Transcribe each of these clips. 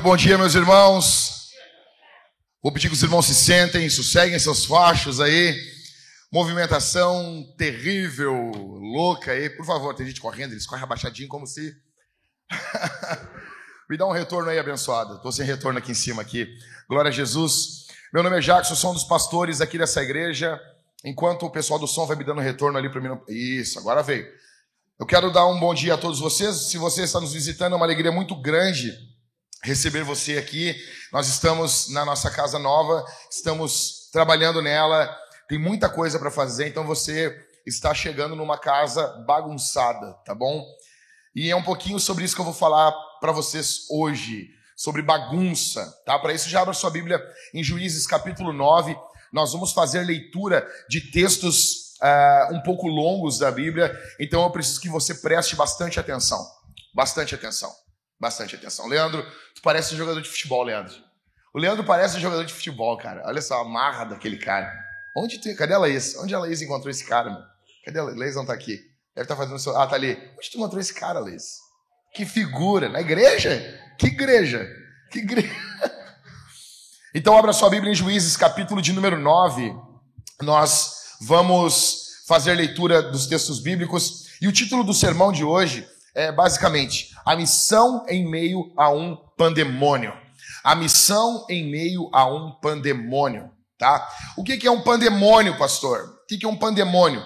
Muito bom dia, meus irmãos. Vou pedir que os irmãos se sentem, sosseguem seus fachos aí. Movimentação terrível, louca aí. Por favor, tem gente correndo, eles correm abaixadinho como se. Me dá um retorno aí, abençoado. Estou sem retorno aqui em cima aqui. Glória a Jesus. Meu nome é Jackson, sou um dos pastores aqui dessa igreja. Enquanto o pessoal do som vai me dando retorno ali para mim. Isso, agora veio. Eu quero dar um bom dia a todos vocês. Se você está nos visitando, é uma alegria muito grande receber você aqui. Nós estamos na nossa casa nova, estamos trabalhando nela, tem muita coisa para fazer, então você está chegando numa casa bagunçada, tá bom? E é um pouquinho sobre isso que eu vou falar para vocês hoje, sobre bagunça, tá? Para isso já abra sua Bíblia em Juízes capítulo 9. Nós vamos fazer leitura de textos uh, um pouco longos da Bíblia, então eu preciso que você preste bastante atenção. Bastante atenção. Bastante atenção. Leandro, tu parece um jogador de futebol, Leandro. O Leandro parece um jogador de futebol, cara. Olha só a marra daquele cara. Onde tem, cadê a Laís? Onde a Laís encontrou esse cara, meu? Cadê a Laís? Laís não tá aqui. Deve estar tá fazendo seu. Ah, tá ali. Onde tu encontrou esse cara, Laís? Que figura. Na igreja? Que igreja? Que igreja? Então, abra sua Bíblia em Juízes, capítulo de número 9. Nós vamos fazer leitura dos textos bíblicos. E o título do sermão de hoje é basicamente a missão em meio a um pandemônio. A missão em meio a um pandemônio, tá? O que é um pandemônio, pastor? O que é um pandemônio?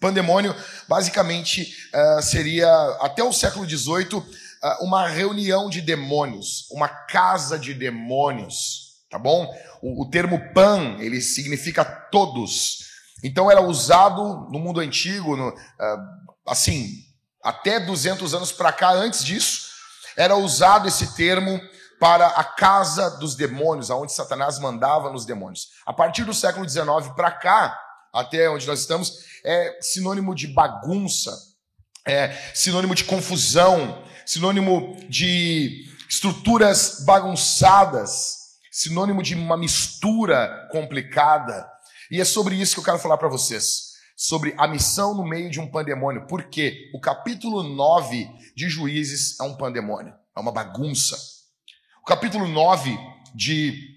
Pandemônio, basicamente, uh, seria, até o século XVIII, uh, uma reunião de demônios, uma casa de demônios, tá bom? O, termo pan, ele significa todos. Então, era usado no mundo antigo, no, uh, assim, até 200 anos para cá, antes disso, era usado esse termo para a casa dos demônios, aonde Satanás mandava nos demônios. A partir do século XIX para cá, até onde nós estamos, é sinônimo de bagunça, é sinônimo de confusão, sinônimo de estruturas bagunçadas, sinônimo de uma mistura complicada. E é sobre isso que eu quero falar para vocês sobre a missão no meio de um pandemônio. Porque o capítulo 9 de Juízes é um pandemônio, é uma bagunça. O capítulo 9 de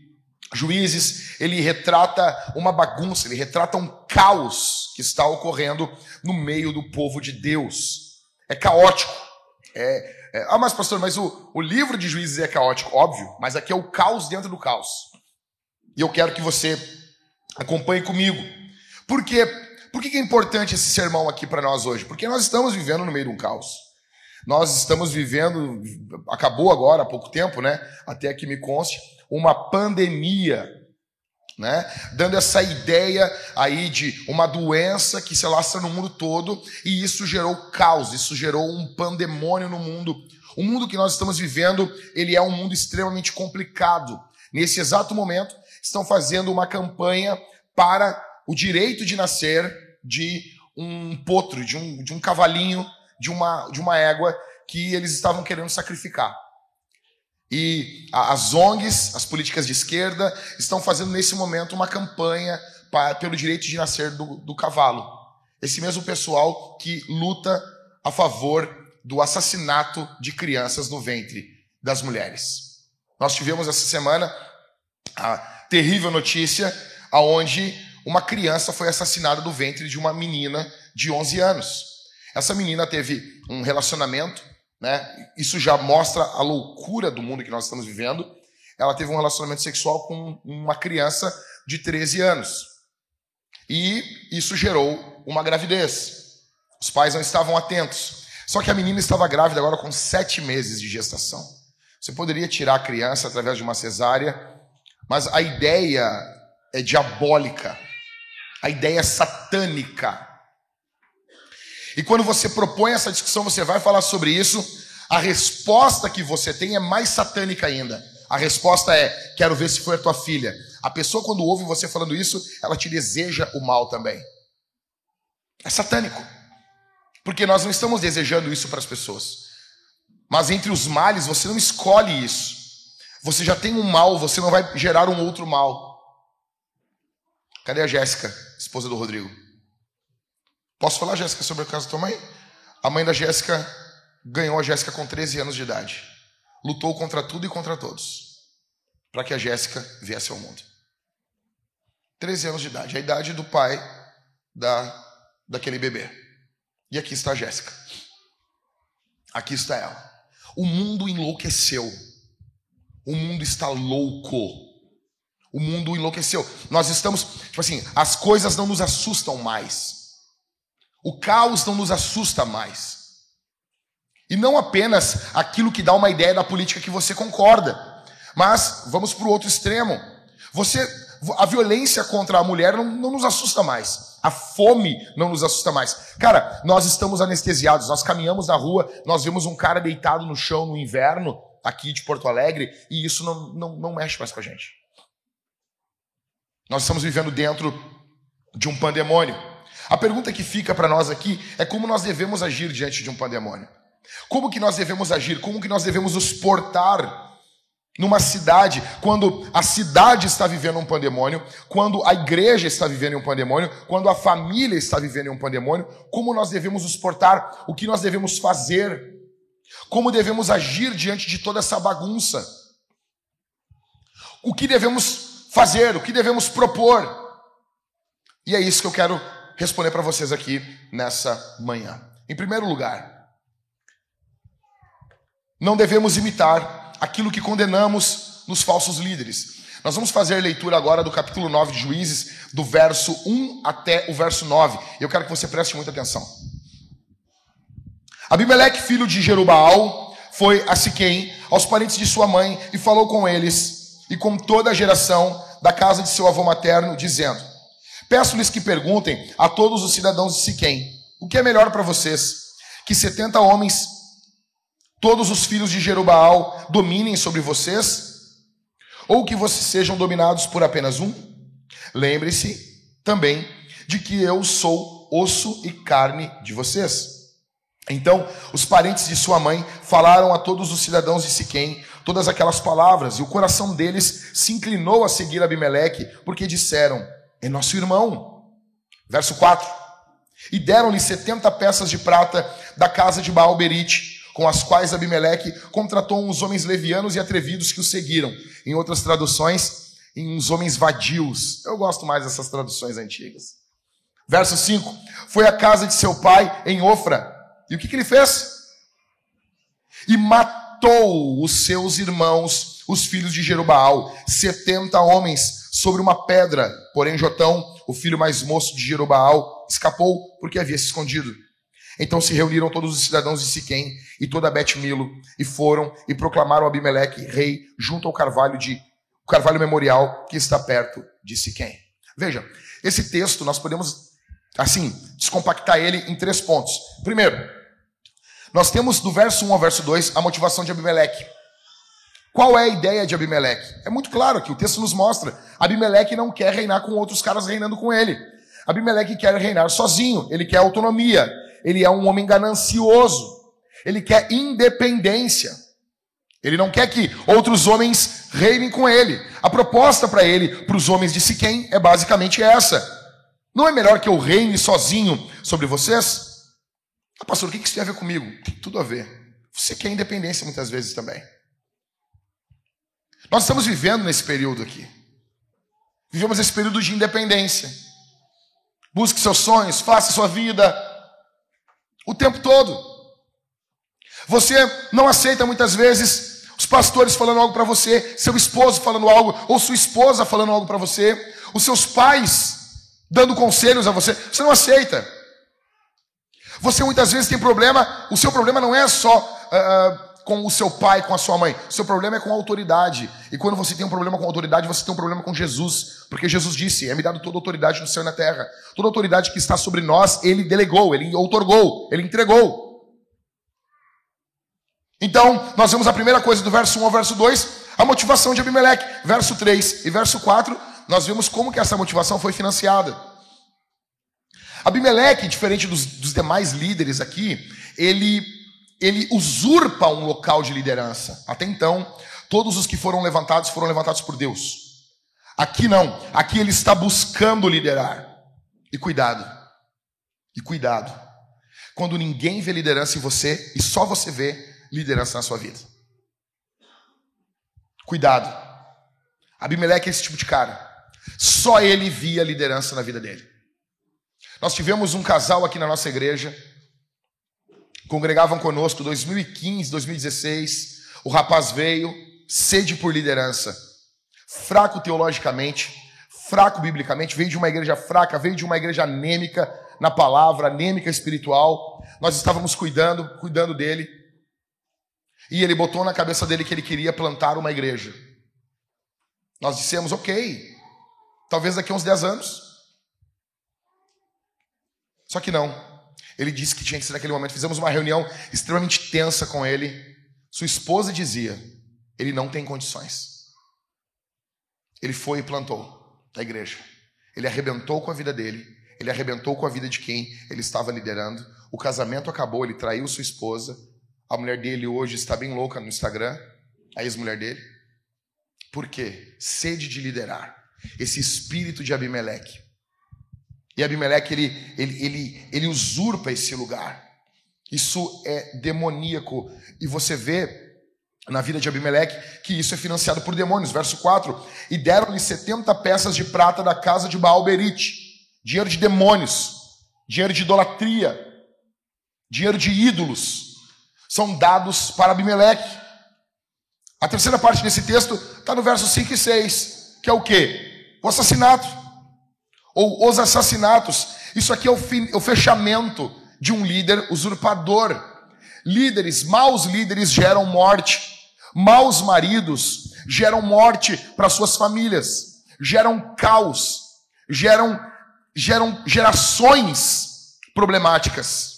Juízes, ele retrata uma bagunça, ele retrata um caos que está ocorrendo no meio do povo de Deus. É caótico. É, é, ah, mas pastor, mas o, o livro de Juízes é caótico, óbvio, mas aqui é o caos dentro do caos. E eu quero que você acompanhe comigo. Porque por que é importante esse sermão aqui para nós hoje? Porque nós estamos vivendo no meio de um caos. Nós estamos vivendo, acabou agora há pouco tempo, né? Até que me conste, uma pandemia, né? Dando essa ideia aí de uma doença que se alastra no mundo todo e isso gerou caos, isso gerou um pandemônio no mundo. O mundo que nós estamos vivendo, ele é um mundo extremamente complicado. Nesse exato momento, estão fazendo uma campanha para o direito de nascer de um potro, de um, de um cavalinho, de uma, de uma égua que eles estavam querendo sacrificar. E as ONGs, as políticas de esquerda, estão fazendo nesse momento uma campanha para, pelo direito de nascer do, do cavalo. Esse mesmo pessoal que luta a favor do assassinato de crianças no ventre das mulheres. Nós tivemos essa semana a terrível notícia aonde uma criança foi assassinada do ventre de uma menina de 11 anos. Essa menina teve um relacionamento, né? Isso já mostra a loucura do mundo que nós estamos vivendo. Ela teve um relacionamento sexual com uma criança de 13 anos. E isso gerou uma gravidez. Os pais não estavam atentos. Só que a menina estava grávida agora com sete meses de gestação. Você poderia tirar a criança através de uma cesárea, mas a ideia é diabólica a ideia é satânica. E quando você propõe essa discussão, você vai falar sobre isso, a resposta que você tem é mais satânica ainda. A resposta é: quero ver se foi a tua filha. A pessoa, quando ouve você falando isso, ela te deseja o mal também. É satânico. Porque nós não estamos desejando isso para as pessoas. Mas entre os males, você não escolhe isso. Você já tem um mal, você não vai gerar um outro mal. Cadê a Jéssica, esposa do Rodrigo? Posso falar, Jéssica, sobre o caso da tua mãe? A mãe da Jéssica ganhou a Jéssica com 13 anos de idade. lutou contra tudo e contra todos para que a Jéssica viesse ao mundo. 13 anos de idade, a idade do pai da, daquele bebê. E aqui está a Jéssica. Aqui está ela. O mundo enlouqueceu. O mundo está louco. O mundo enlouqueceu. Nós estamos, tipo assim, as coisas não nos assustam mais. O caos não nos assusta mais. E não apenas aquilo que dá uma ideia da política que você concorda, mas vamos para o outro extremo. Você, a violência contra a mulher não, não nos assusta mais. A fome não nos assusta mais. Cara, nós estamos anestesiados. Nós caminhamos na rua, nós vemos um cara deitado no chão no inverno, aqui de Porto Alegre, e isso não, não, não mexe mais com a gente. Nós estamos vivendo dentro de um pandemônio. A pergunta que fica para nós aqui é como nós devemos agir diante de um pandemônio. Como que nós devemos agir? Como que nós devemos nos portar numa cidade, quando a cidade está vivendo um pandemônio, quando a igreja está vivendo um pandemônio, quando a família está vivendo um pandemônio, como nós devemos nos portar, o que nós devemos fazer, como devemos agir diante de toda essa bagunça, o que devemos fazer, o que devemos propor. E é isso que eu quero responder para vocês aqui nessa manhã. Em primeiro lugar, não devemos imitar aquilo que condenamos nos falsos líderes. Nós vamos fazer a leitura agora do capítulo 9 de Juízes, do verso 1 até o verso 9. Eu quero que você preste muita atenção. Abimeleque, filho de Jerubaal, foi a Siquém, aos parentes de sua mãe, e falou com eles e com toda a geração da casa de seu avô materno, dizendo: Peço-lhes que perguntem a todos os cidadãos de Siquém: o que é melhor para vocês? Que setenta homens todos os filhos de Jerubaal dominem sobre vocês? Ou que vocês sejam dominados por apenas um? Lembre-se também de que eu sou osso e carne de vocês. Então, os parentes de sua mãe falaram a todos os cidadãos de Siquém todas aquelas palavras, e o coração deles se inclinou a seguir Abimeleque, porque disseram: É nosso irmão. Verso 4. E deram-lhe setenta peças de prata da casa de Baal Berite, com as quais Abimeleque contratou uns homens levianos e atrevidos que o seguiram. Em outras traduções, em uns homens vadios. Eu gosto mais dessas traduções antigas. Verso 5: Foi à casa de seu pai em Ofra. E o que, que ele fez? E matou os seus irmãos, os filhos de Jerubaal, setenta homens, sobre uma pedra. Porém, Jotão, o filho mais moço de Jerubaal, escapou porque havia se escondido. Então se reuniram todos os cidadãos de Siquém e toda Bet-Milo e foram e proclamaram Abimeleque rei junto ao carvalho de o carvalho memorial que está perto de Siquém. Veja, esse texto nós podemos assim descompactar ele em três pontos. Primeiro, nós temos do verso 1 ao verso 2 a motivação de Abimeleque. Qual é a ideia de Abimeleque? É muito claro que o texto nos mostra. Abimeleque não quer reinar com outros caras reinando com ele. Abimeleque quer reinar sozinho, ele quer autonomia, ele é um homem ganancioso. Ele quer independência. Ele não quer que outros homens reinem com ele. A proposta para ele, para os homens de Siquém, é basicamente essa. Não é melhor que eu reine sozinho sobre vocês? Ah, pastor, o que isso tem a ver comigo? Tem tudo a ver. Você quer independência muitas vezes também. Nós estamos vivendo nesse período aqui. Vivemos esse período de independência. Busque seus sonhos, faça sua vida, o tempo todo. Você não aceita muitas vezes os pastores falando algo para você, seu esposo falando algo, ou sua esposa falando algo para você, os seus pais dando conselhos a você. Você não aceita. Você muitas vezes tem problema, o seu problema não é só uh, com o seu pai, com a sua mãe. O seu problema é com a autoridade. E quando você tem um problema com a autoridade, você tem um problema com Jesus. Porque Jesus disse: É me dado toda autoridade no céu e na terra. Toda autoridade que está sobre nós, ele delegou, ele outorgou, ele entregou. Então, nós vemos a primeira coisa do verso 1 ao verso 2, a motivação de Abimeleque. Verso 3 e verso 4, nós vemos como que essa motivação foi financiada. Abimeleque, diferente dos, dos demais líderes aqui, ele, ele usurpa um local de liderança. Até então, todos os que foram levantados foram levantados por Deus. Aqui não, aqui ele está buscando liderar. E cuidado, e cuidado, quando ninguém vê liderança em você e só você vê liderança na sua vida. Cuidado. Abimeleque é esse tipo de cara. Só ele via liderança na vida dele. Nós tivemos um casal aqui na nossa igreja, congregavam conosco 2015, 2016. O rapaz veio, sede por liderança, fraco teologicamente, fraco biblicamente, veio de uma igreja fraca, veio de uma igreja anêmica na palavra, anêmica espiritual. Nós estávamos cuidando, cuidando dele. E ele botou na cabeça dele que ele queria plantar uma igreja. Nós dissemos, ok, talvez daqui a uns 10 anos. Só que não. Ele disse que tinha que ser naquele momento. Fizemos uma reunião extremamente tensa com ele. Sua esposa dizia: ele não tem condições. Ele foi e plantou a igreja. Ele arrebentou com a vida dele. Ele arrebentou com a vida de quem ele estava liderando. O casamento acabou, ele traiu sua esposa. A mulher dele hoje está bem louca no Instagram, a ex-mulher dele. Por quê? Sede de liderar. Esse espírito de Abimeleque. E Abimeleque, ele, ele, ele, ele usurpa esse lugar. Isso é demoníaco. E você vê na vida de Abimeleque que isso é financiado por demônios. Verso 4: E deram-lhe 70 peças de prata da casa de Baal Berite, dinheiro de demônios, dinheiro de idolatria, dinheiro de ídolos, são dados para Abimeleque. A terceira parte desse texto está no verso 5 e 6, que é o que? O assassinato ou os assassinatos. Isso aqui é o, fim, o fechamento de um líder usurpador. Líderes, maus líderes geram morte. Maus maridos geram morte para suas famílias, geram caos, geram, geram gerações problemáticas.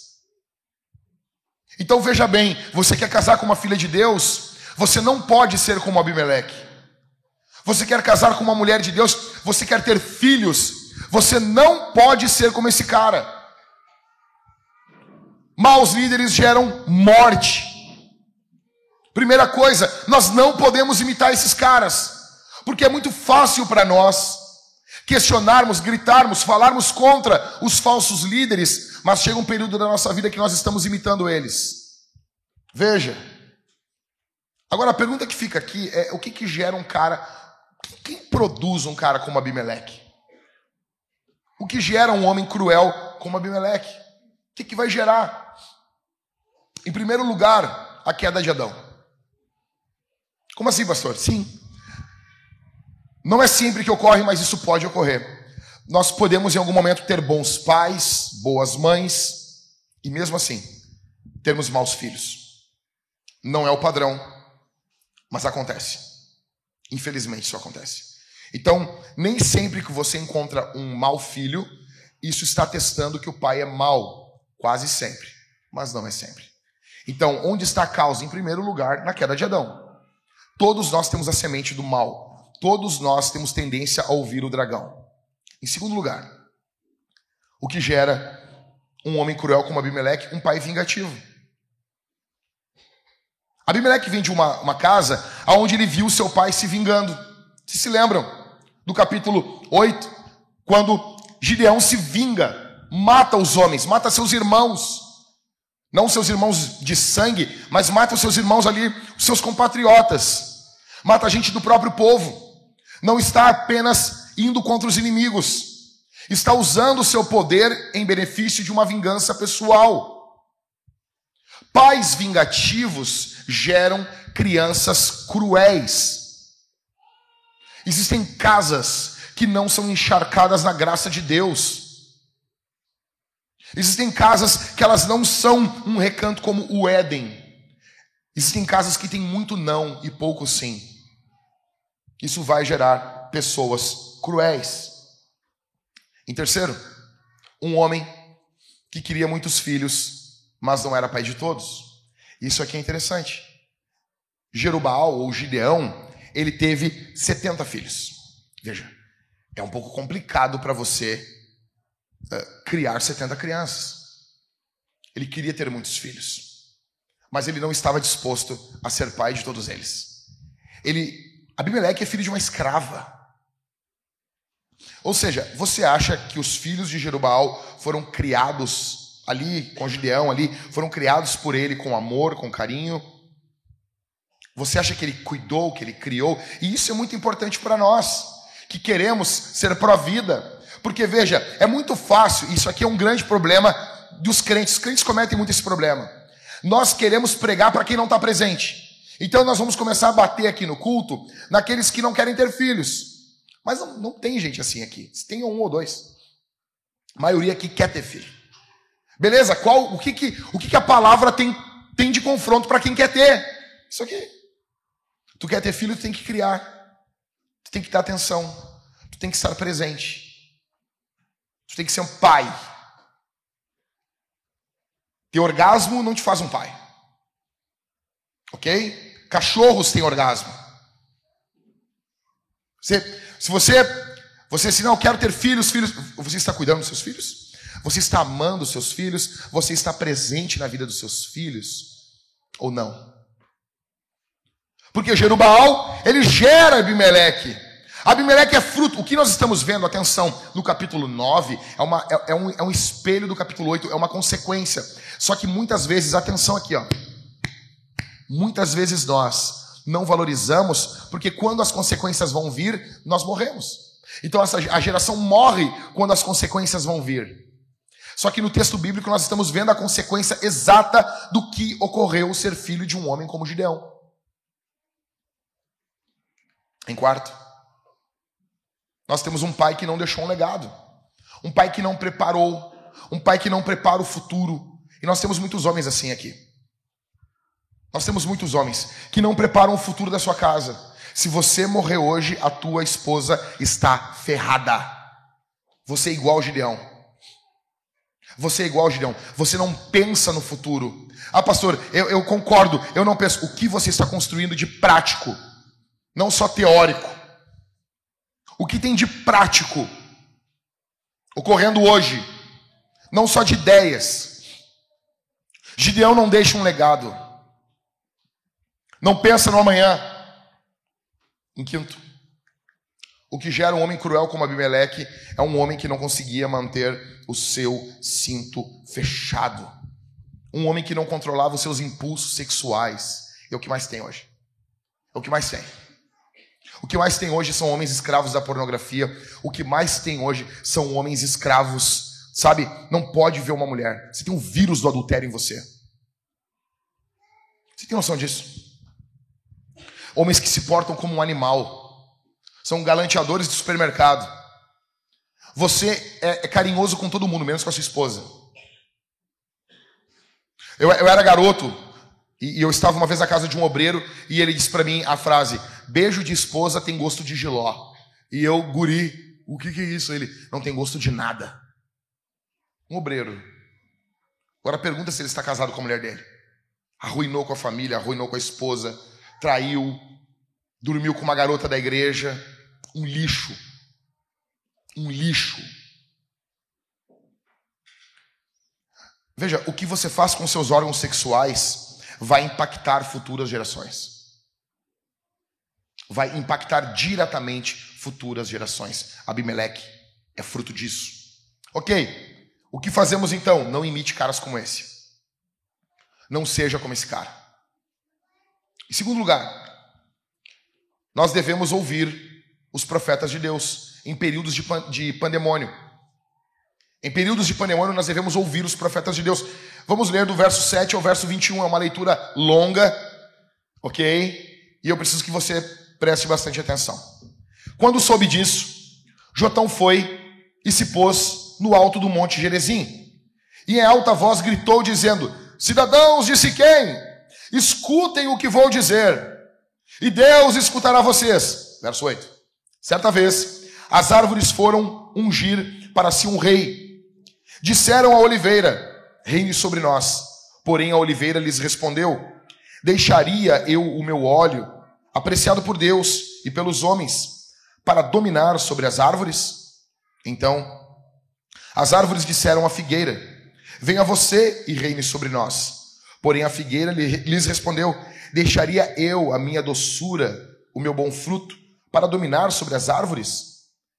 Então veja bem, você quer casar com uma filha de Deus, você não pode ser como Abimeleque. Você quer casar com uma mulher de Deus, você quer ter filhos, você não pode ser como esse cara. Maus líderes geram morte. Primeira coisa, nós não podemos imitar esses caras, porque é muito fácil para nós questionarmos, gritarmos, falarmos contra os falsos líderes, mas chega um período da nossa vida que nós estamos imitando eles. Veja. Agora a pergunta que fica aqui é: o que, que gera um cara, quem produz um cara como Abimeleque? O que gera um homem cruel como Abimeleque? O que, que vai gerar? Em primeiro lugar, a queda de Adão. Como assim, pastor? Sim. Não é sempre que ocorre, mas isso pode ocorrer. Nós podemos em algum momento ter bons pais, boas mães, e mesmo assim, termos maus filhos. Não é o padrão, mas acontece. Infelizmente, isso acontece. Então, nem sempre que você encontra um mau filho, isso está testando que o pai é mau. Quase sempre, mas não é sempre. Então, onde está a causa? Em primeiro lugar, na queda de Adão. Todos nós temos a semente do mal. Todos nós temos tendência a ouvir o dragão. Em segundo lugar, o que gera um homem cruel como Abimeleque, um pai vingativo. Abimeleque vem de uma, uma casa onde ele viu seu pai se vingando. Vocês se lembram? Do capítulo 8, quando Gideão se vinga, mata os homens, mata seus irmãos, não seus irmãos de sangue, mas mata os seus irmãos ali, os seus compatriotas, mata a gente do próprio povo, não está apenas indo contra os inimigos, está usando o seu poder em benefício de uma vingança pessoal. Pais vingativos geram crianças cruéis. Existem casas que não são encharcadas na graça de Deus. Existem casas que elas não são um recanto como o Éden. Existem casas que têm muito não e pouco sim. Isso vai gerar pessoas cruéis. Em terceiro, um homem que queria muitos filhos, mas não era pai de todos. Isso aqui é interessante. Jerubal ou Gideão ele teve 70 filhos. Veja, é um pouco complicado para você uh, criar 70 crianças. Ele queria ter muitos filhos, mas ele não estava disposto a ser pai de todos eles. Ele, Abimeleque é filho de uma escrava. Ou seja, você acha que os filhos de Jerubal foram criados ali com Gideão ali, foram criados por ele com amor, com carinho? Você acha que ele cuidou, que ele criou? E isso é muito importante para nós, que queremos ser pró-vida. Porque veja, é muito fácil, isso aqui é um grande problema dos crentes. Os crentes cometem muito esse problema. Nós queremos pregar para quem não está presente. Então nós vamos começar a bater aqui no culto naqueles que não querem ter filhos. Mas não, não tem gente assim aqui. Se tem um ou dois. A maioria aqui quer ter filho. Beleza? Qual, o que, que, o que, que a palavra tem, tem de confronto para quem quer ter? Isso aqui. Tu quer ter filho, tu tem que criar. Tu tem que dar atenção. Tu tem que estar presente. Tu tem que ser um pai. Ter orgasmo não te faz um pai. Ok? Cachorros têm orgasmo. Você, se você, você se não quer ter filhos, filhos, você está cuidando dos seus filhos? Você está amando os seus filhos? Você está presente na vida dos seus filhos? Ou não? Porque Jerubal, ele gera Abimeleque. Abimeleque é fruto. O que nós estamos vendo, atenção, no capítulo 9, é, uma, é, é, um, é um espelho do capítulo 8, é uma consequência. Só que muitas vezes, atenção aqui, ó. Muitas vezes nós não valorizamos, porque quando as consequências vão vir, nós morremos. Então a geração morre quando as consequências vão vir. Só que no texto bíblico nós estamos vendo a consequência exata do que ocorreu ser filho de um homem como Gideão. Em quarto, nós temos um pai que não deixou um legado, um pai que não preparou, um pai que não prepara o futuro. E nós temos muitos homens assim aqui. Nós temos muitos homens que não preparam o futuro da sua casa. Se você morrer hoje, a tua esposa está ferrada. Você é igual ao Gideão. Você é igual ao Gideão. Você não pensa no futuro. Ah, pastor, eu, eu concordo. Eu não penso. O que você está construindo de prático? Não só teórico. O que tem de prático ocorrendo hoje? Não só de ideias. Gideão não deixa um legado. Não pensa no amanhã. Em quinto, o que gera um homem cruel como Abimeleque é um homem que não conseguia manter o seu cinto fechado. Um homem que não controlava os seus impulsos sexuais. É o que mais tem hoje. É o que mais tem. O que mais tem hoje são homens escravos da pornografia. O que mais tem hoje são homens escravos, sabe? Não pode ver uma mulher. Você tem um vírus do adultério em você. Você tem noção disso? Homens que se portam como um animal. São galanteadores de supermercado. Você é, é carinhoso com todo mundo, menos com a sua esposa. Eu, eu era garoto e, e, eu estava uma vez na casa de um obreiro e ele disse para mim a frase: beijo de esposa tem gosto de giló. E eu, guri, o que, que é isso? Ele não tem gosto de nada. Um obreiro. Agora pergunta se ele está casado com a mulher dele. Arruinou com a família, arruinou com a esposa, traiu, dormiu com uma garota da igreja, um lixo. Um lixo. Veja, o que você faz com seus órgãos sexuais vai impactar futuras gerações. Vai impactar diretamente futuras gerações. Abimeleque é fruto disso. Ok, o que fazemos então? Não imite caras como esse. Não seja como esse cara. Em segundo lugar, nós devemos ouvir os profetas de Deus em períodos de, de pandemônio. Em períodos de pandemônio, nós devemos ouvir os profetas de Deus. Vamos ler do verso 7 ao verso 21, é uma leitura longa, ok? E eu preciso que você preste bastante atenção. Quando soube disso, Jotão foi e se pôs no alto do monte Gerezim. E em alta voz gritou, dizendo: Cidadãos de Siquém, escutem o que vou dizer, e Deus escutará vocês. Verso 8. Certa vez, as árvores foram ungir para si um rei. Disseram à oliveira: Reine sobre nós. Porém, a oliveira lhes respondeu: Deixaria eu o meu óleo, apreciado por Deus e pelos homens, para dominar sobre as árvores? Então, as árvores disseram à figueira: Venha você e reine sobre nós. Porém, a figueira lhes respondeu: Deixaria eu a minha doçura, o meu bom fruto, para dominar sobre as árvores?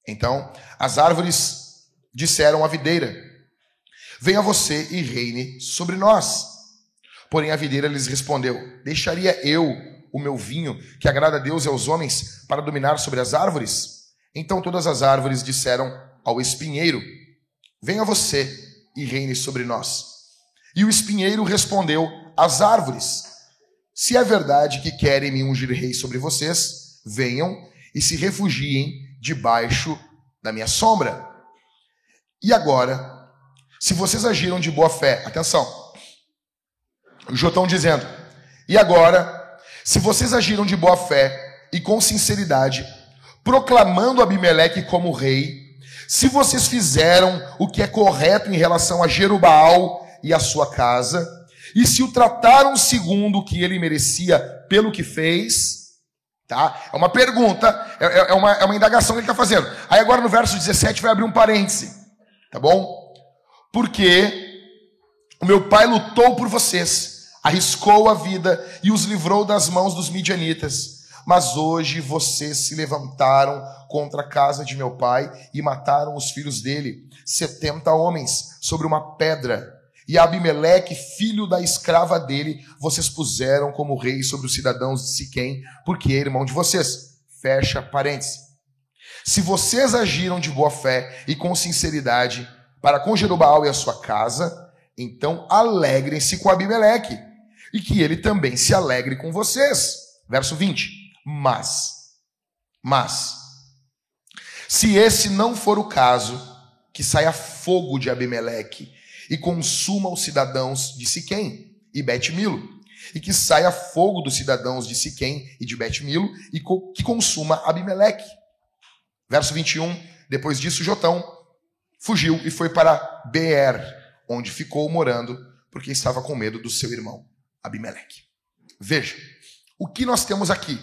Então as árvores disseram à videira: Venha você e reine sobre nós. Porém a videira lhes respondeu: Deixaria eu o meu vinho, que agrada a Deus e aos homens, para dominar sobre as árvores? Então todas as árvores disseram ao espinheiro: Venha você e reine sobre nós. E o espinheiro respondeu às árvores: Se é verdade que querem me ungir rei sobre vocês, venham e se refugiem debaixo da minha sombra. E agora, se vocês agiram de boa fé, atenção, Jotão dizendo, e agora, se vocês agiram de boa fé e com sinceridade, proclamando Abimeleque como rei, se vocês fizeram o que é correto em relação a Jerubaal e a sua casa, e se o trataram segundo o que ele merecia pelo que fez, tá? É uma pergunta, é, é, é uma, é uma indagação que ele está fazendo. Aí agora no verso 17 vai abrir um parêntese, tá bom? Porque o meu pai lutou por vocês, arriscou a vida e os livrou das mãos dos midianitas mas hoje vocês se levantaram contra a casa de meu pai e mataram os filhos dele, setenta homens, sobre uma pedra. E Abimeleque, filho da escrava dele, vocês puseram como rei sobre os cidadãos de Siquém, porque é irmão de vocês. Fecha parênteses. Se vocês agiram de boa fé e com sinceridade para com Jerubaal e a sua casa, então alegrem-se com Abimeleque, e que ele também se alegre com vocês. Verso 20. Mas, mas, se esse não for o caso, que saia fogo de Abimeleque e consuma os cidadãos de Siquém e Bet-Milo, e que saia fogo dos cidadãos de Siquém e de Bet-Milo e que consuma Abimeleque. Verso 21, depois disso Jotão fugiu e foi para Beer, onde ficou morando, porque estava com medo do seu irmão Abimeleque. Veja, o que nós temos aqui?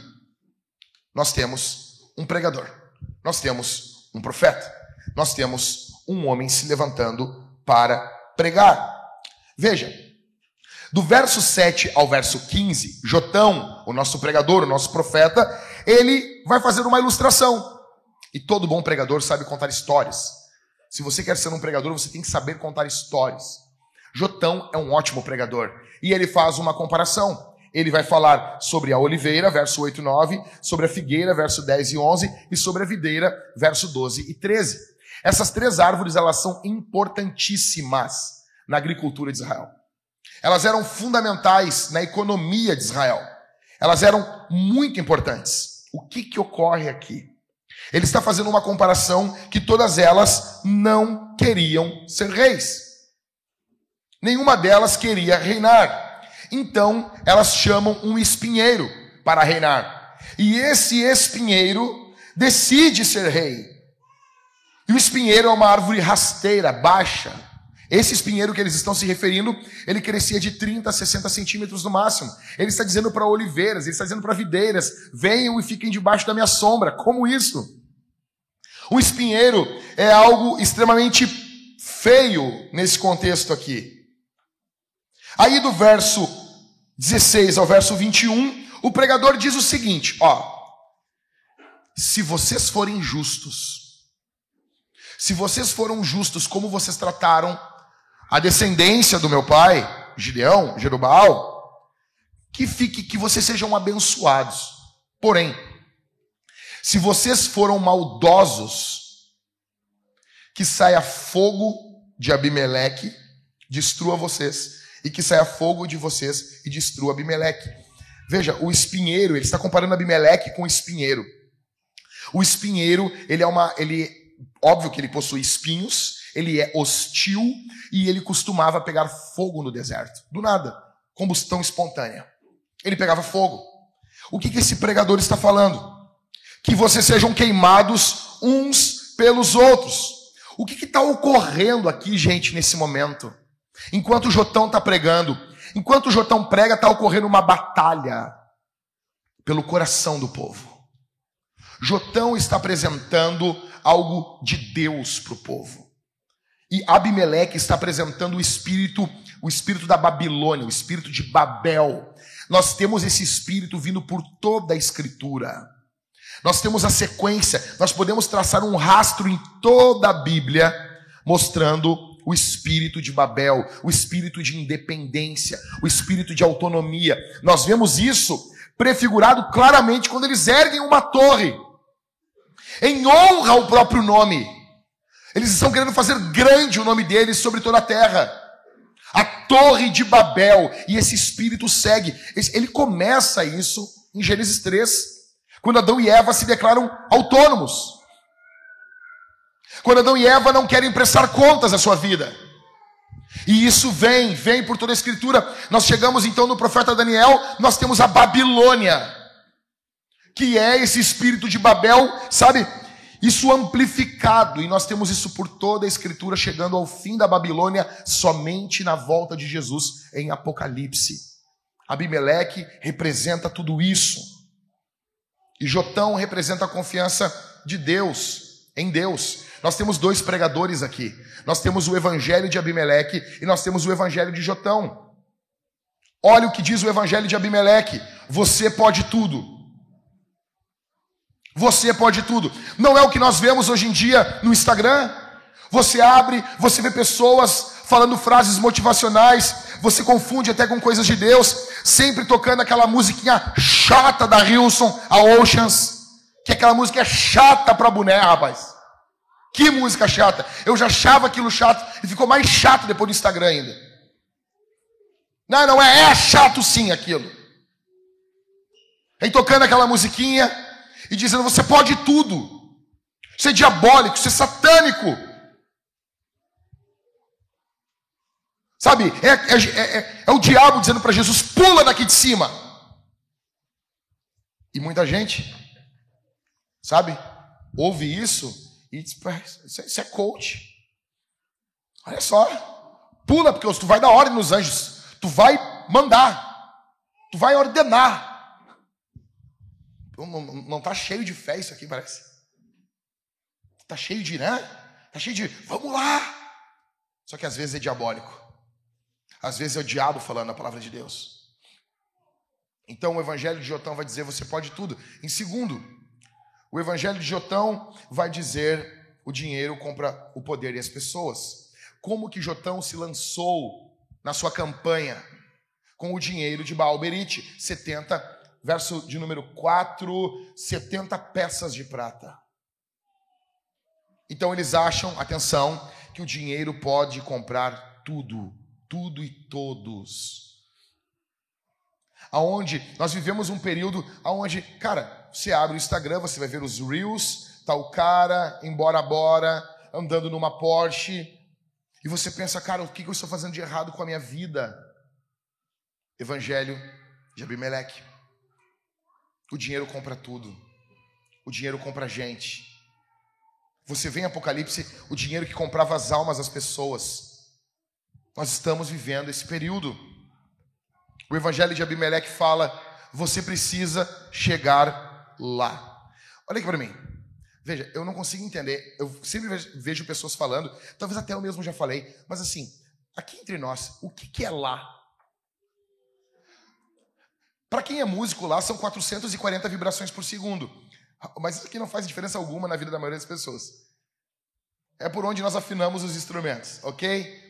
nós temos um pregador, nós temos um profeta, nós temos um homem se levantando para pregar. Veja, do verso 7 ao verso 15, Jotão, o nosso pregador, o nosso profeta, ele vai fazer uma ilustração. E todo bom pregador sabe contar histórias. Se você quer ser um pregador, você tem que saber contar histórias. Jotão é um ótimo pregador. E ele faz uma comparação ele vai falar sobre a oliveira, verso 8 e 9, sobre a figueira, verso 10 e 11, e sobre a videira, verso 12 e 13. Essas três árvores, elas são importantíssimas na agricultura de Israel. Elas eram fundamentais na economia de Israel. Elas eram muito importantes. O que que ocorre aqui? Ele está fazendo uma comparação que todas elas não queriam ser reis. Nenhuma delas queria reinar. Então elas chamam um espinheiro para reinar. E esse espinheiro decide ser rei. E o espinheiro é uma árvore rasteira, baixa. Esse espinheiro que eles estão se referindo, ele crescia de 30 a 60 centímetros no máximo. Ele está dizendo para oliveiras, ele está dizendo para videiras: venham e fiquem debaixo da minha sombra. Como isso? O espinheiro é algo extremamente feio nesse contexto aqui. Aí do verso 16 ao verso 21, o pregador diz o seguinte: ó, se vocês forem justos, se vocês foram justos como vocês trataram a descendência do meu pai, Gideão, Jerubal, que fique que vocês sejam abençoados. Porém, se vocês foram maldosos, que saia fogo de Abimeleque, destrua vocês e que saia fogo de vocês e destrua Abimeleque. Veja, o espinheiro, ele está comparando Abimeleque com o espinheiro. O espinheiro, ele é uma, ele, óbvio que ele possui espinhos, ele é hostil e ele costumava pegar fogo no deserto. Do nada, combustão espontânea. Ele pegava fogo. O que, que esse pregador está falando? Que vocês sejam queimados uns pelos outros. O que está ocorrendo aqui, gente, nesse momento? Enquanto Jotão está pregando, enquanto Jotão prega, está ocorrendo uma batalha pelo coração do povo. Jotão está apresentando algo de Deus para o povo. E Abimeleque está apresentando o espírito, o espírito da Babilônia, o espírito de Babel. Nós temos esse espírito vindo por toda a escritura. Nós temos a sequência, nós podemos traçar um rastro em toda a Bíblia, mostrando o espírito de Babel, o espírito de independência, o espírito de autonomia. Nós vemos isso prefigurado claramente quando eles erguem uma torre, em honra ao próprio nome. Eles estão querendo fazer grande o nome deles sobre toda a terra. A torre de Babel. E esse espírito segue. Ele começa isso em Gênesis 3, quando Adão e Eva se declaram autônomos. Quando Adão e Eva não querem prestar contas da sua vida. E isso vem, vem por toda a escritura. Nós chegamos então no profeta Daniel, nós temos a Babilônia, que é esse espírito de Babel, sabe? Isso amplificado, e nós temos isso por toda a escritura, chegando ao fim da Babilônia, somente na volta de Jesus em Apocalipse. Abimeleque representa tudo isso. E Jotão representa a confiança de Deus, em Deus. Nós temos dois pregadores aqui. Nós temos o evangelho de Abimeleque e nós temos o evangelho de Jotão. Olha o que diz o evangelho de Abimeleque: você pode tudo. Você pode tudo. Não é o que nós vemos hoje em dia no Instagram? Você abre, você vê pessoas falando frases motivacionais, você confunde até com coisas de Deus, sempre tocando aquela musiquinha chata da Hilson, a Oceans, que aquela música é chata pra boné, rapaz. Que música chata. Eu já achava aquilo chato e ficou mais chato depois do Instagram ainda. Não, não é, é chato sim aquilo. Aí tocando aquela musiquinha e dizendo: você pode tudo. Você é diabólico, você é satânico. Sabe, é, é, é, é o diabo dizendo para Jesus: pula daqui de cima. E muita gente, sabe, ouve isso e diz, isso é coach. Olha só. Pula, porque tu vai dar ordem nos anjos. Tu vai mandar. Tu vai ordenar. Não, não, não tá cheio de fé isso aqui, parece. Tá cheio de, né? Tá cheio de, vamos lá. Só que às vezes é diabólico. Às vezes é o diabo falando a palavra de Deus. Então o evangelho de Jotão vai dizer: você pode tudo. Em segundo, o Evangelho de Jotão vai dizer: o dinheiro compra o poder e as pessoas. Como que Jotão se lançou na sua campanha com o dinheiro de Baalberite? 70, verso de número 4, 70 peças de prata. Então eles acham, atenção, que o dinheiro pode comprar tudo, tudo e todos aonde nós vivemos um período aonde, cara, você abre o Instagram, você vai ver os reels, tá o cara embora bora, andando numa Porsche, e você pensa, cara, o que eu estou fazendo de errado com a minha vida? Evangelho de Abimeleque. O dinheiro compra tudo. O dinheiro compra gente. Você vê em Apocalipse o dinheiro que comprava as almas das pessoas. Nós estamos vivendo esse período. O evangelho de Abimeleque fala: você precisa chegar lá. Olha aqui para mim. Veja, eu não consigo entender. Eu sempre vejo pessoas falando, talvez até eu mesmo já falei, mas assim, aqui entre nós, o que, que é lá? Para quem é músico lá, são 440 vibrações por segundo. Mas isso aqui não faz diferença alguma na vida da maioria das pessoas. É por onde nós afinamos os instrumentos, ok?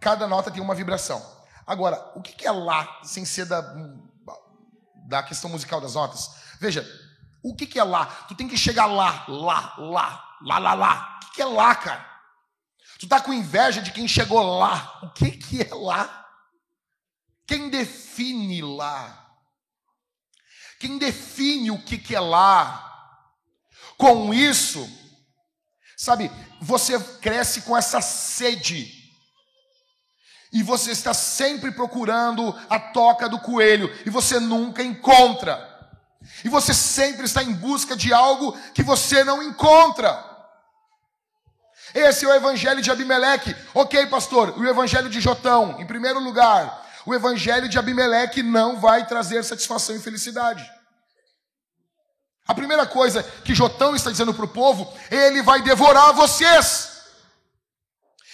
Cada nota tem uma vibração. Agora, o que é lá, sem ser da, da questão musical das notas? Veja, o que é lá? Tu tem que chegar lá, lá, lá, lá, lá, lá. O que é lá, cara? Tu tá com inveja de quem chegou lá. O que, é lá? Quem define lá? Quem define o que é lá? Com isso, sabe, você cresce com essa sede e você está sempre procurando a toca do coelho e você nunca encontra. E você sempre está em busca de algo que você não encontra. Esse é o evangelho de Abimeleque. Ok, pastor, o evangelho de Jotão, em primeiro lugar, o evangelho de Abimeleque não vai trazer satisfação e felicidade. A primeira coisa que Jotão está dizendo para o povo, ele vai devorar vocês.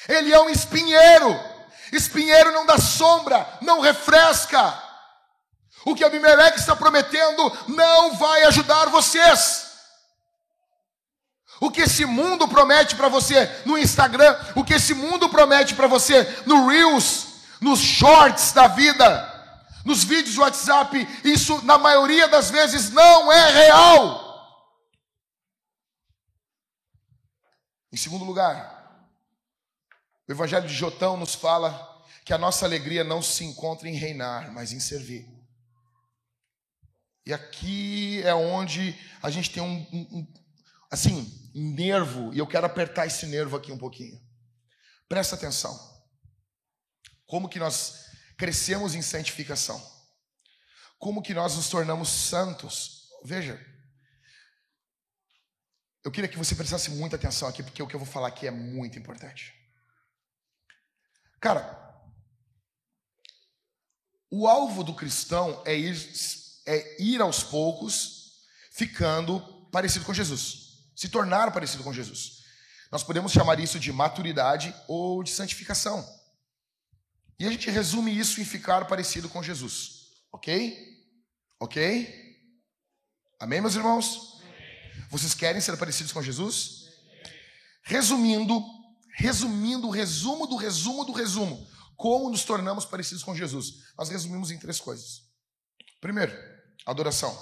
Ele é um espinheiro. Espinheiro não dá sombra, não refresca. O que Abimeleque está prometendo não vai ajudar vocês. O que esse mundo promete para você no Instagram, o que esse mundo promete para você no Reels, nos shorts da vida, nos vídeos do WhatsApp, isso na maioria das vezes não é real. Em segundo lugar, o Evangelho de Jotão nos fala que a nossa alegria não se encontra em reinar, mas em servir. E aqui é onde a gente tem um, um, um assim, um nervo, e eu quero apertar esse nervo aqui um pouquinho. Presta atenção. Como que nós crescemos em santificação? Como que nós nos tornamos santos? Veja, eu queria que você prestasse muita atenção aqui, porque o que eu vou falar aqui é muito importante. Cara, o alvo do cristão é ir, é ir aos poucos ficando parecido com Jesus, se tornar parecido com Jesus. Nós podemos chamar isso de maturidade ou de santificação. E a gente resume isso em ficar parecido com Jesus. Ok? Ok? Amém, meus irmãos? Vocês querem ser parecidos com Jesus? Resumindo, resumindo, resumo do resumo do resumo. Como nos tornamos parecidos com Jesus? Nós resumimos em três coisas. Primeiro, adoração.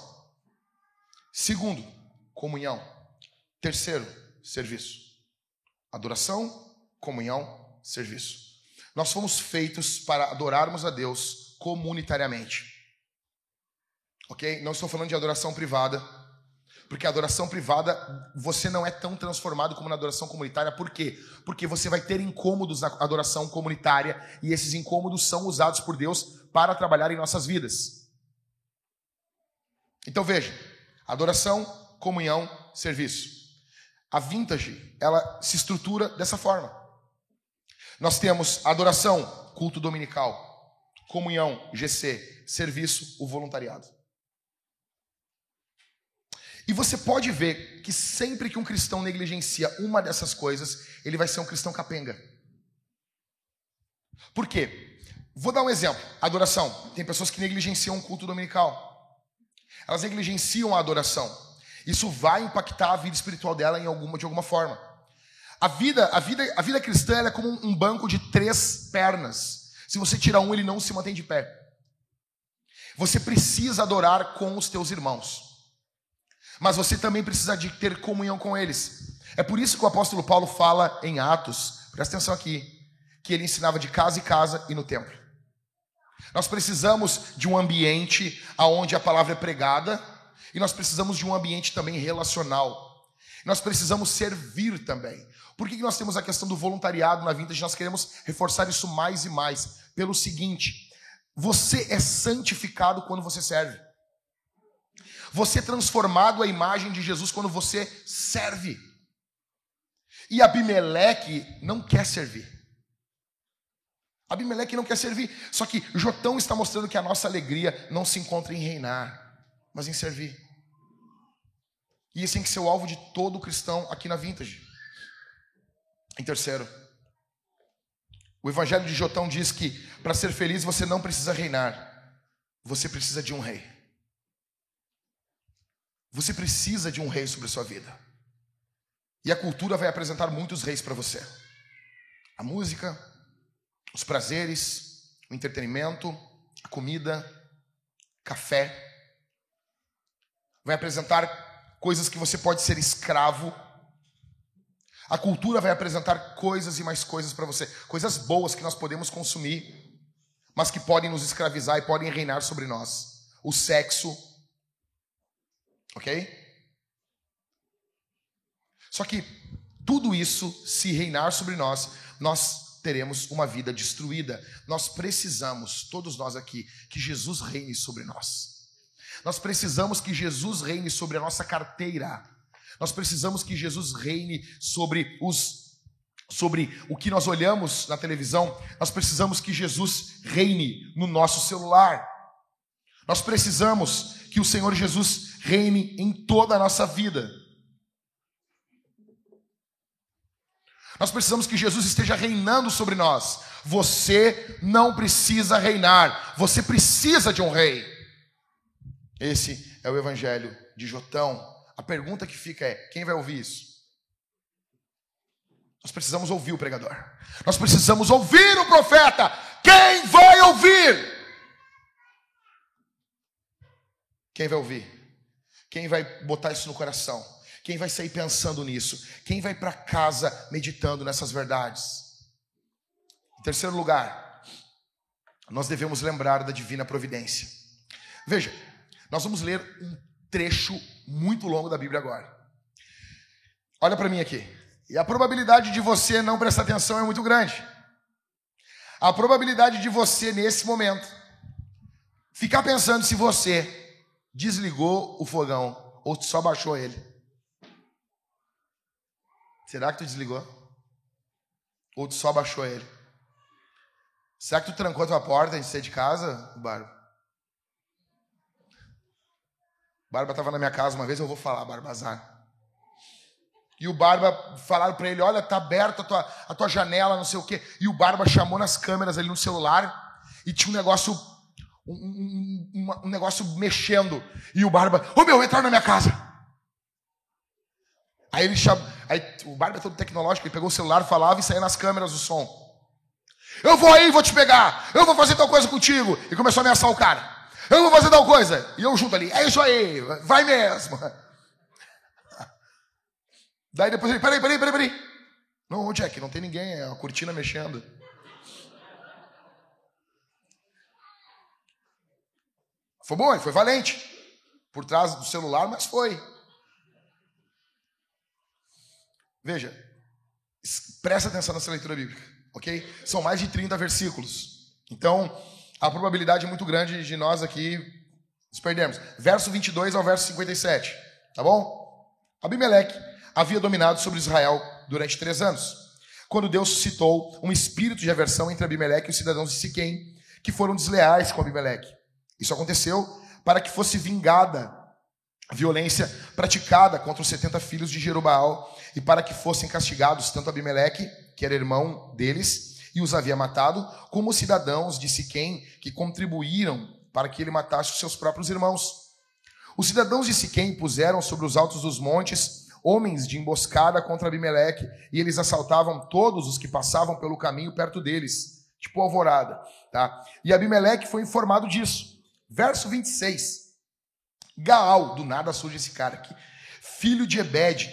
Segundo, comunhão. Terceiro, serviço. Adoração, comunhão, serviço. Nós fomos feitos para adorarmos a Deus comunitariamente. Ok? Não estou falando de adoração privada, porque a adoração privada você não é tão transformado como na adoração comunitária. Por quê? Porque você vai ter incômodos na adoração comunitária e esses incômodos são usados por Deus para trabalhar em nossas vidas. Então veja, adoração, comunhão, serviço. A vintage, ela se estrutura dessa forma. Nós temos adoração, culto dominical, comunhão, GC, serviço, o voluntariado. E você pode ver que sempre que um cristão negligencia uma dessas coisas, ele vai ser um cristão capenga. Por quê? Vou dar um exemplo. Adoração. Tem pessoas que negligenciam o culto dominical. Elas negligenciam a adoração. Isso vai impactar a vida espiritual dela em alguma, de alguma forma. A vida, a vida, a vida cristã é como um banco de três pernas. Se você tirar um, ele não se mantém de pé. Você precisa adorar com os teus irmãos mas você também precisa de ter comunhão com eles. É por isso que o apóstolo Paulo fala em Atos, presta atenção aqui, que ele ensinava de casa em casa e no templo. Nós precisamos de um ambiente onde a palavra é pregada, e nós precisamos de um ambiente também relacional. Nós precisamos servir também. Por que nós temos a questão do voluntariado na Vintage? Nós queremos reforçar isso mais e mais. Pelo seguinte: você é santificado quando você serve. Você é transformado à imagem de Jesus quando você serve. E Abimeleque não quer servir. Abimeleque não quer servir. Só que Jotão está mostrando que a nossa alegria não se encontra em reinar, mas em servir. E esse tem que ser o alvo de todo cristão aqui na Vintage. Em terceiro, o Evangelho de Jotão diz que para ser feliz você não precisa reinar, você precisa de um rei. Você precisa de um rei sobre a sua vida. E a cultura vai apresentar muitos reis para você. A música, os prazeres, o entretenimento, a comida, café. Vai apresentar coisas que você pode ser escravo. A cultura vai apresentar coisas e mais coisas para você, coisas boas que nós podemos consumir, mas que podem nos escravizar e podem reinar sobre nós. O sexo, Ok? Só que tudo isso, se reinar sobre nós, nós teremos uma vida destruída. Nós precisamos, todos nós aqui, que Jesus reine sobre nós. Nós precisamos que Jesus reine sobre a nossa carteira. Nós precisamos que Jesus reine sobre os sobre o que nós olhamos na televisão. Nós precisamos que Jesus reine no nosso celular. Nós precisamos que o Senhor Jesus reine em toda a nossa vida. Nós precisamos que Jesus esteja reinando sobre nós. Você não precisa reinar, você precisa de um rei. Esse é o evangelho de Jotão. A pergunta que fica é: quem vai ouvir isso? Nós precisamos ouvir o pregador. Nós precisamos ouvir o profeta. Quem vai ouvir? Quem vai ouvir? Quem vai botar isso no coração? Quem vai sair pensando nisso? Quem vai para casa meditando nessas verdades? Em terceiro lugar, nós devemos lembrar da divina providência. Veja, nós vamos ler um trecho muito longo da Bíblia agora. Olha para mim aqui. E a probabilidade de você não prestar atenção é muito grande. A probabilidade de você, nesse momento, ficar pensando se você desligou o fogão ou só baixou ele. Será que tu desligou? Ou tu só baixou ele? Será que tu trancou a tua porta antes de sair de casa, Barba? Barba estava na minha casa uma vez, eu vou falar, Barbazar. E o Barba falaram para ele: Olha, tá aberta a tua, a tua janela, não sei o quê. E o Barba chamou nas câmeras ali no celular e tinha um negócio, um, um, um negócio mexendo. E o Barba: Ô oh, meu, entraram na minha casa. Aí ele chamou. Aí o Barba é todo tecnológico, ele pegou o celular, falava e saía nas câmeras o som. Eu vou aí, vou te pegar. Eu vou fazer tal coisa contigo. E começou a ameaçar o cara. Eu vou fazer tal coisa. E eu junto ali. É isso aí, vai mesmo. Daí depois ele, peraí, peraí, peraí, peraí. Não, Jack, não tem ninguém, é a cortina mexendo. Foi bom, ele foi valente. Por trás do celular, mas foi. Veja, presta atenção nessa leitura bíblica, ok? São mais de 30 versículos. Então, a probabilidade é muito grande de nós aqui nos perdermos. Verso 22 ao verso 57, tá bom? Abimeleque havia dominado sobre Israel durante três anos. Quando Deus suscitou um espírito de aversão entre Abimeleque e os cidadãos de Siquém, que foram desleais com Abimeleque. Isso aconteceu para que fosse vingada a violência praticada contra os 70 filhos de Jerubaal e para que fossem castigados tanto Abimeleque, que era irmão deles, e os havia matado, como os cidadãos de Siquém, que contribuíram para que ele matasse os seus próprios irmãos. Os cidadãos de Siquém puseram sobre os altos dos montes homens de emboscada contra Abimeleque, e eles assaltavam todos os que passavam pelo caminho perto deles, tipo alvorada, tá? E Abimeleque foi informado disso. Verso 26. Gaal, do nada surge esse cara aqui, filho de Ebed,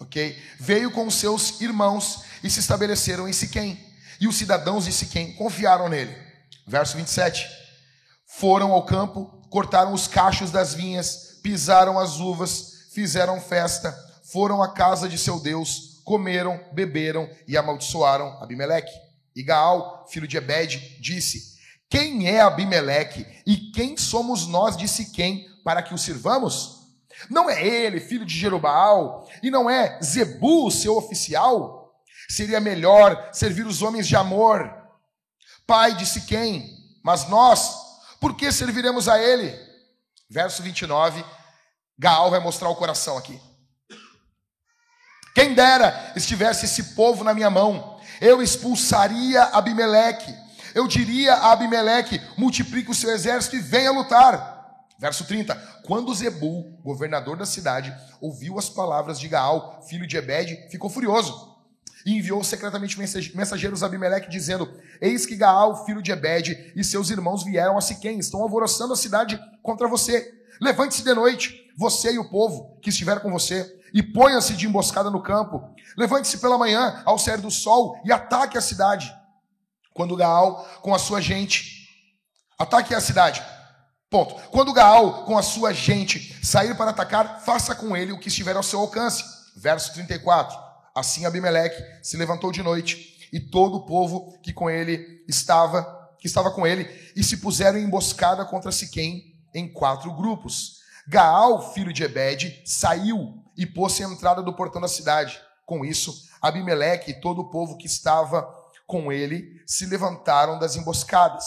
ok? Veio com seus irmãos e se estabeleceram em Siquém. E os cidadãos de Siquém confiaram nele. Verso 27. Foram ao campo, cortaram os cachos das vinhas, pisaram as uvas, fizeram festa, foram à casa de seu Deus, comeram, beberam e amaldiçoaram Abimeleque. E Gaal, filho de Ebed, disse: Quem é Abimeleque e quem somos nós de Siquém para que o sirvamos? Não é ele, filho de Jerubaal, e não é Zebu, seu oficial. Seria melhor servir os homens de amor. Pai disse quem? Mas nós, por que serviremos a ele? Verso 29, Gaal vai mostrar o coração aqui. Quem dera estivesse esse povo na minha mão, eu expulsaria Abimeleque. Eu diria a Abimeleque: multiplique o seu exército e venha lutar. Verso 30. Quando Zebul, governador da cidade, ouviu as palavras de Gaal, filho de Ebed, ficou furioso. E enviou secretamente mensageiros a Abimeleque, dizendo: Eis que Gaal, filho de Ebed, e seus irmãos vieram a Siquém, estão alvoroçando a cidade contra você. Levante-se de noite, você e o povo que estiver com você, e ponha-se de emboscada no campo. Levante-se pela manhã, ao sair do sol, e ataque a cidade. Quando Gaal, com a sua gente, ataque a cidade. Ponto. Quando Gaal, com a sua gente, sair para atacar, faça com ele o que estiver ao seu alcance. Verso 34. Assim Abimeleque se levantou de noite, e todo o povo que com ele estava, que estava com ele, e se puseram em emboscada contra Siquém em quatro grupos. Gaal, filho de Ebed, saiu e pôs-se à entrada do portão da cidade. Com isso, Abimeleque e todo o povo que estava com ele se levantaram das emboscadas.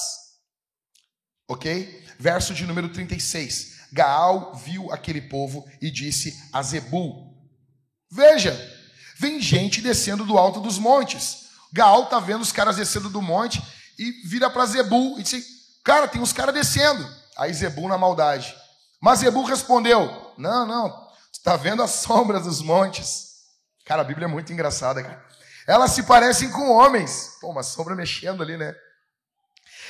Ok? Verso de número 36. Gaal viu aquele povo e disse a Zebul: Veja, vem gente descendo do alto dos montes. Gaal está vendo os caras descendo do monte e vira para Zebul e disse: Cara, tem uns caras descendo. Aí Zebul na maldade. Mas Zebul respondeu: Não, não, tu está vendo as sombras dos montes. Cara, a Bíblia é muito engraçada, cara. Elas se parecem com homens. Pô, uma sombra mexendo ali, né?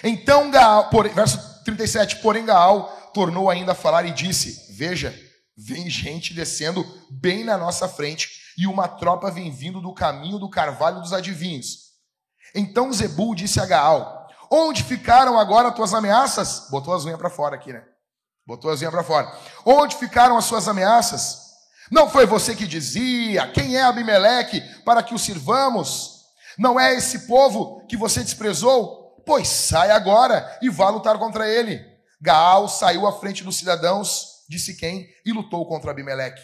Então Gaal, por, verso 37, porém Gaal tornou ainda a falar e disse: Veja, vem gente descendo bem na nossa frente, e uma tropa vem vindo do caminho do carvalho dos adivinhos. Então Zebul disse a Gaal: Onde ficaram agora tuas ameaças? Botou as unhas para fora aqui, né? Botou as unhas para fora. Onde ficaram as suas ameaças? Não foi você que dizia: Quem é Abimeleque para que o sirvamos? Não é esse povo que você desprezou? Pois sai agora e vá lutar contra ele. Gaal saiu à frente dos cidadãos de Siquém e lutou contra Abimeleque.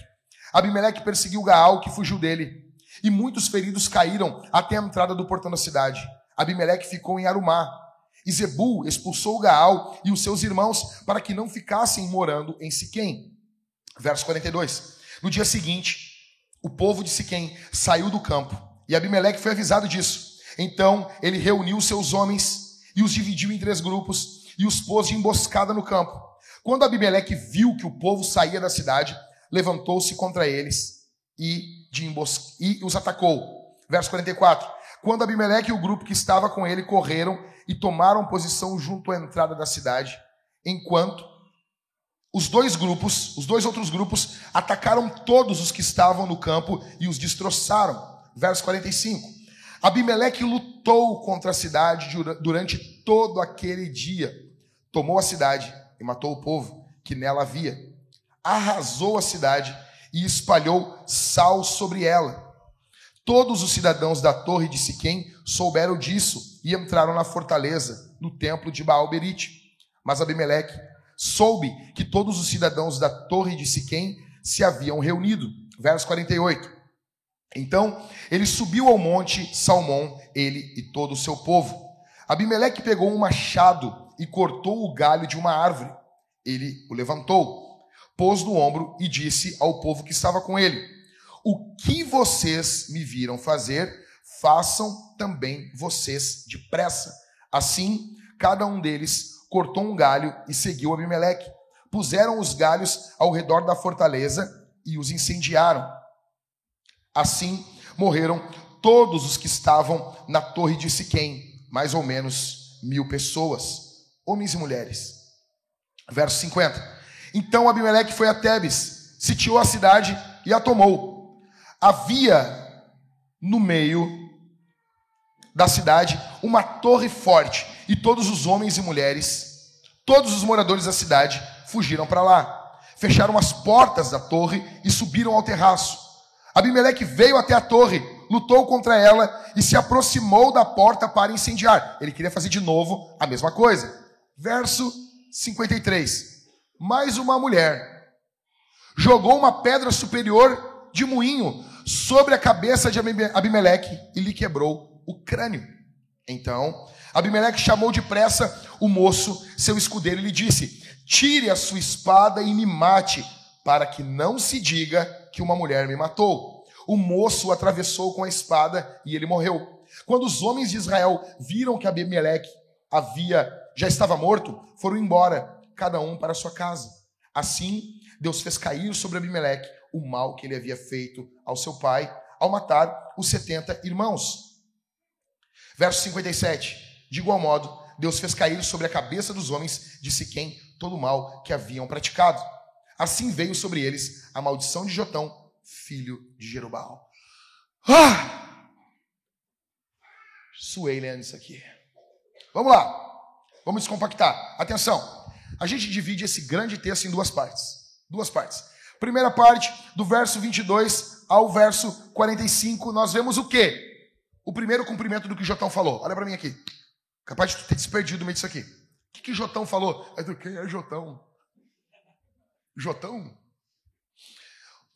Abimeleque perseguiu Gaal, que fugiu dele, e muitos feridos caíram até a entrada do portão da cidade. Abimeleque ficou em Arumá. E Zebul expulsou Gaal e os seus irmãos para que não ficassem morando em Siquém. Verso 42. No dia seguinte, o povo de Siquém saiu do campo e Abimeleque foi avisado disso. Então ele reuniu seus homens e os dividiu em três grupos e os pôs de emboscada no campo. Quando Abimeleque viu que o povo saía da cidade, levantou-se contra eles e, de embos... e os atacou. Verso 44. Quando Abimeleque e o grupo que estava com ele correram e tomaram posição junto à entrada da cidade, enquanto os dois grupos, os dois outros grupos, atacaram todos os que estavam no campo e os destroçaram. Verso 45. Abimeleque lutou contra a cidade durante todo aquele dia. Tomou a cidade e matou o povo que nela havia. Arrasou a cidade e espalhou sal sobre ela. Todos os cidadãos da torre de Siquém souberam disso e entraram na fortaleza, no templo de Baal-Berite. Mas Abimeleque soube que todos os cidadãos da torre de Siquém se haviam reunido. Verso 48. Então ele subiu ao monte Salmão, ele e todo o seu povo. Abimeleque pegou um machado e cortou o galho de uma árvore. Ele o levantou, pôs no ombro e disse ao povo que estava com ele: O que vocês me viram fazer, façam também vocês depressa. Assim, cada um deles cortou um galho e seguiu Abimeleque. Puseram os galhos ao redor da fortaleza e os incendiaram. Assim morreram todos os que estavam na torre de Siquém, mais ou menos mil pessoas, homens e mulheres. Verso 50. Então Abimeleque foi a Tebes, sitiou a cidade e a tomou. Havia no meio da cidade uma torre forte, e todos os homens e mulheres, todos os moradores da cidade, fugiram para lá. Fecharam as portas da torre e subiram ao terraço. Abimeleque veio até a torre, lutou contra ela e se aproximou da porta para incendiar. Ele queria fazer de novo a mesma coisa. Verso 53. Mais uma mulher jogou uma pedra superior de moinho sobre a cabeça de Abimeleque e lhe quebrou o crânio. Então, Abimeleque chamou depressa o moço, seu escudeiro, e lhe disse: Tire a sua espada e me mate, para que não se diga que uma mulher me matou. O moço o atravessou com a espada e ele morreu. Quando os homens de Israel viram que Abimeleque havia já estava morto, foram embora, cada um para sua casa. Assim, Deus fez cair sobre Abimeleque o mal que ele havia feito ao seu pai, ao matar os setenta irmãos. Verso 57. De igual modo, Deus fez cair sobre a cabeça dos homens de Siquém todo o mal que haviam praticado. Assim veio sobre eles a maldição de Jotão, filho de Jerubal. Ah! Suei lendo isso aqui. Vamos lá. Vamos descompactar. Atenção. A gente divide esse grande texto em duas partes. Duas partes. Primeira parte, do verso 22 ao verso 45, nós vemos o quê? O primeiro cumprimento do que Jotão falou. Olha para mim aqui. Capaz de tu ter desperdido no meio disso aqui. O que, que Jotão falou? É do quem é Jotão? Jotão?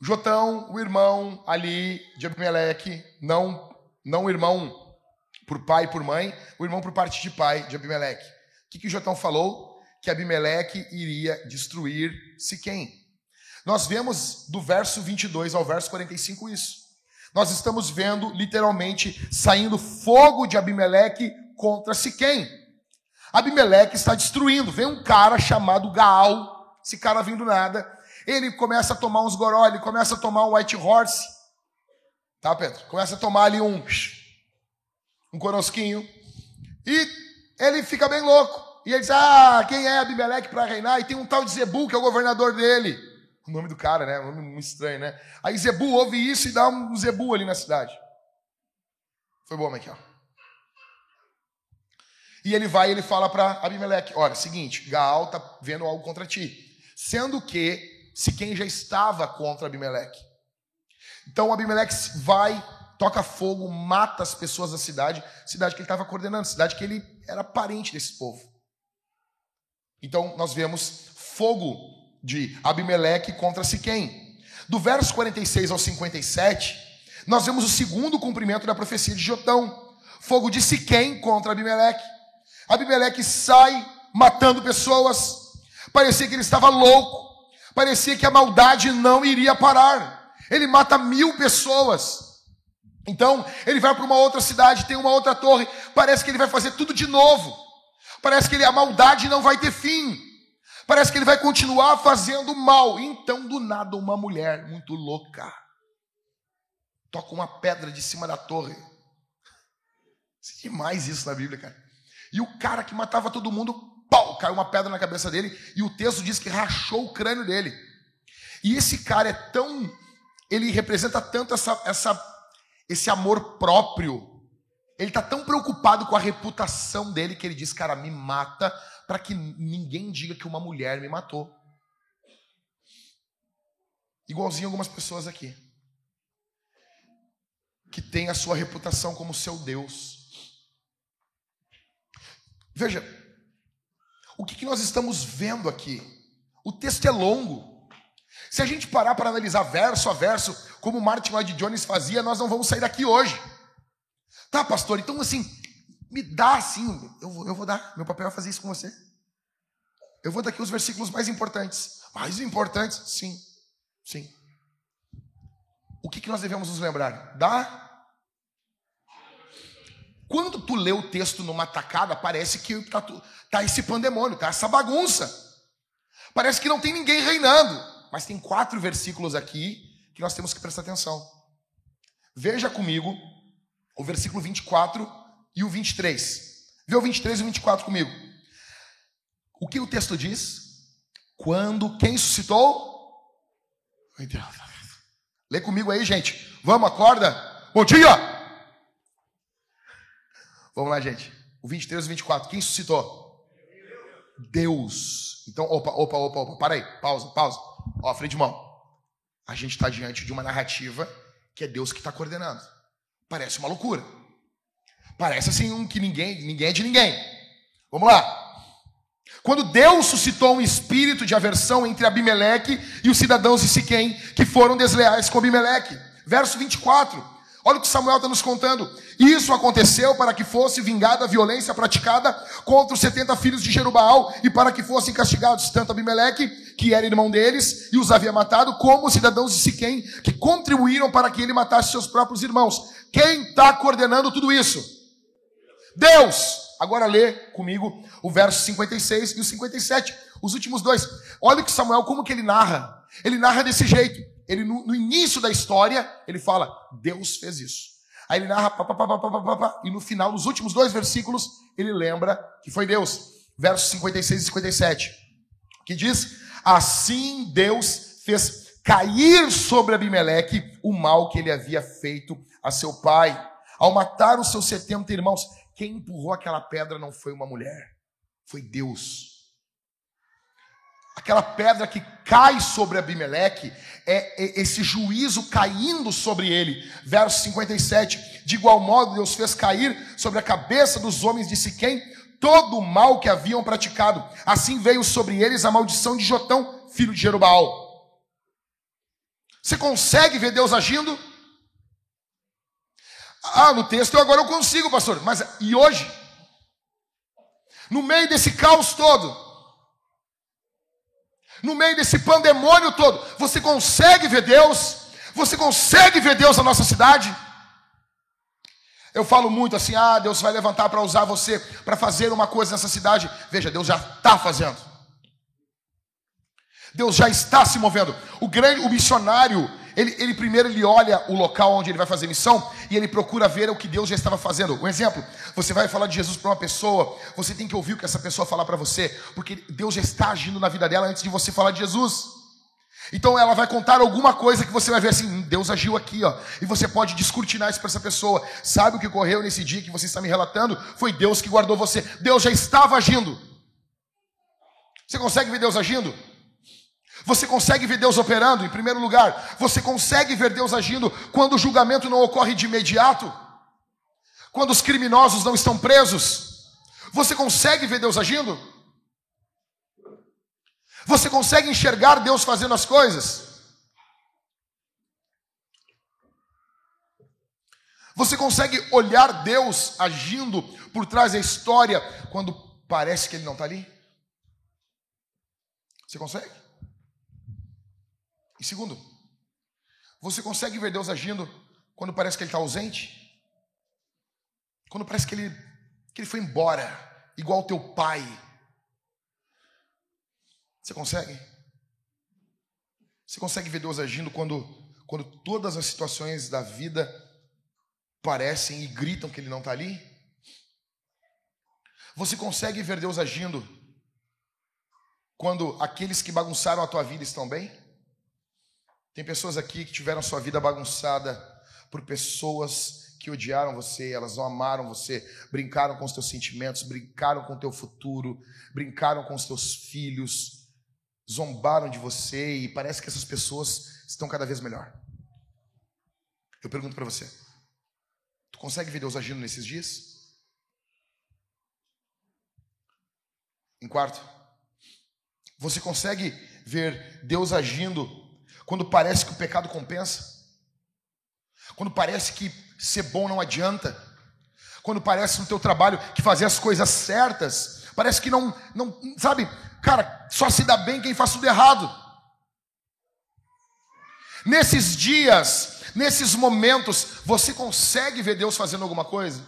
Jotão, o irmão ali de Abimeleque, não, não o irmão por pai e por mãe, o irmão por parte de pai de Abimeleque. O que, que Jotão falou? Que Abimeleque iria destruir Siquém. Nós vemos do verso 22 ao verso 45 isso. Nós estamos vendo literalmente saindo fogo de Abimeleque contra Siquém. Abimeleque está destruindo. Vem um cara chamado Gaal, esse cara vindo nada. Ele começa a tomar uns goró, ele começa a tomar um white horse. Tá, Pedro? Começa a tomar ali um um conosquinho. E ele fica bem louco. E ele diz: Ah, quem é Abimeleque para reinar? E tem um tal de Zebu, que é o governador dele. O nome do cara, né? Um nome estranho, né? Aí Zebu ouve isso e dá um Zebu ali na cidade. Foi bom, Michael. E ele vai e ele fala para Abimeleque: Olha, seguinte, Gaal está vendo algo contra ti. Sendo que se quem já estava contra Abimeleque. Então Abimeleque vai, toca fogo, mata as pessoas da cidade, cidade que ele estava coordenando, cidade que ele era parente desse povo. Então nós vemos fogo de Abimeleque contra Siquém. Do verso 46 ao 57, nós vemos o segundo cumprimento da profecia de Jotão. Fogo de Siquém contra Abimeleque. Abimeleque sai matando pessoas. Parecia que ele estava louco. Parecia que a maldade não iria parar. Ele mata mil pessoas. Então, ele vai para uma outra cidade, tem uma outra torre. Parece que ele vai fazer tudo de novo. Parece que ele, a maldade não vai ter fim. Parece que ele vai continuar fazendo mal. Então, do nada, uma mulher muito louca toca uma pedra de cima da torre. É demais isso na Bíblia, cara. E o cara que matava todo mundo, pau, caiu uma pedra na cabeça dele. E o texto diz que rachou o crânio dele. E esse cara é tão. Ele representa tanto essa, essa, esse amor próprio. Ele está tão preocupado com a reputação dele que ele diz: Cara, me mata para que ninguém diga que uma mulher me matou. Igualzinho algumas pessoas aqui. Que tem a sua reputação como seu Deus. Veja, o que, nós estamos vendo aqui? O texto é longo. Se a gente parar para analisar verso a verso, como Martin Lloyd Jones fazia, nós não vamos sair daqui hoje. Tá, pastor? Então, assim, me dá assim, eu vou, eu vou dar, meu papel é fazer isso com você. Eu vou dar aqui os versículos mais importantes. Mais importantes? Sim, sim. O que, que nós devemos nos lembrar? Dá quando tu lê o texto numa tacada, parece que tá, tá esse pandemônio, tá essa bagunça. Parece que não tem ninguém reinando. Mas tem quatro versículos aqui que nós temos que prestar atenção. Veja comigo o versículo 24 e o 23. Vê o 23 e o 24 comigo. O que o texto diz? Quando quem suscitou? Lê comigo aí, gente. Vamos, acorda. Bom dia! Vamos lá, gente. O 23 e 24. Quem suscitou? Deus. Então, opa, opa, opa, opa. Para aí. Pausa, pausa. Ó, freio de mão. A gente está diante de uma narrativa que é Deus que está coordenando. Parece uma loucura. Parece assim um que ninguém, ninguém é de ninguém. Vamos lá. Quando Deus suscitou um espírito de aversão entre Abimeleque e os cidadãos de Siquém, que foram desleais com Abimeleque. Verso 24. Olha o que Samuel está nos contando. Isso aconteceu para que fosse vingada a violência praticada contra os 70 filhos de Jerubaal e para que fossem castigados tanto Abimeleque, que era irmão deles e os havia matado, como os cidadãos de Siquém, que contribuíram para que ele matasse seus próprios irmãos. Quem está coordenando tudo isso? Deus! Agora lê comigo o verso 56 e o 57, os últimos dois. Olha que Samuel, como que ele narra. Ele narra desse jeito ele no, no, início da história, ele fala, Deus fez isso. Aí ele narra, pá, pá, pá, e no final, nos últimos dois versículos, ele lembra que foi Deus. Versos 56 e 57. Que diz, assim Deus fez cair sobre Abimeleque o mal que ele havia feito a seu pai. Ao matar os seus 70 irmãos, quem empurrou aquela pedra não foi uma mulher, foi Deus. Aquela pedra que cai sobre Abimeleque é, é esse juízo caindo sobre ele. Verso 57. De igual modo, Deus fez cair sobre a cabeça dos homens de Siquém todo o mal que haviam praticado. Assim veio sobre eles a maldição de Jotão, filho de Jerubaal. Você consegue ver Deus agindo? Ah, no texto agora eu consigo, pastor. Mas e hoje? No meio desse caos todo, no meio desse pandemônio todo, você consegue ver Deus? Você consegue ver Deus na nossa cidade? Eu falo muito assim: ah, Deus vai levantar para usar você para fazer uma coisa nessa cidade. Veja, Deus já está fazendo. Deus já está se movendo. O grande, o missionário, ele, ele primeiro ele olha o local onde ele vai fazer missão e ele procura ver o que Deus já estava fazendo. Um exemplo, você vai falar de Jesus para uma pessoa, você tem que ouvir o que essa pessoa falar para você, porque Deus já está agindo na vida dela antes de você falar de Jesus. Então ela vai contar alguma coisa que você vai ver assim, hum, Deus agiu aqui, ó. E você pode descortinar isso para essa pessoa. Sabe o que ocorreu nesse dia que você está me relatando? Foi Deus que guardou você. Deus já estava agindo. Você consegue ver Deus agindo? Você consegue ver Deus operando, em primeiro lugar? Você consegue ver Deus agindo quando o julgamento não ocorre de imediato? Quando os criminosos não estão presos? Você consegue ver Deus agindo? Você consegue enxergar Deus fazendo as coisas? Você consegue olhar Deus agindo por trás da história quando parece que Ele não está ali? Você consegue? E segundo, você consegue ver Deus agindo quando parece que Ele está ausente? Quando parece que ele, que ele foi embora, igual teu pai. Você consegue? Você consegue ver Deus agindo quando, quando todas as situações da vida parecem e gritam que Ele não está ali? Você consegue ver Deus agindo quando aqueles que bagunçaram a tua vida estão bem? Tem pessoas aqui que tiveram sua vida bagunçada por pessoas que odiaram você, elas não amaram você, brincaram com os teus sentimentos, brincaram com o teu futuro, brincaram com os teus filhos, zombaram de você e parece que essas pessoas estão cada vez melhor. Eu pergunto para você: tu consegue ver Deus agindo nesses dias? Em quarto, você consegue ver Deus agindo quando parece que o pecado compensa, quando parece que ser bom não adianta, quando parece no teu trabalho que fazer as coisas certas, parece que não, não, sabe, cara, só se dá bem quem faz tudo errado. Nesses dias, nesses momentos, você consegue ver Deus fazendo alguma coisa?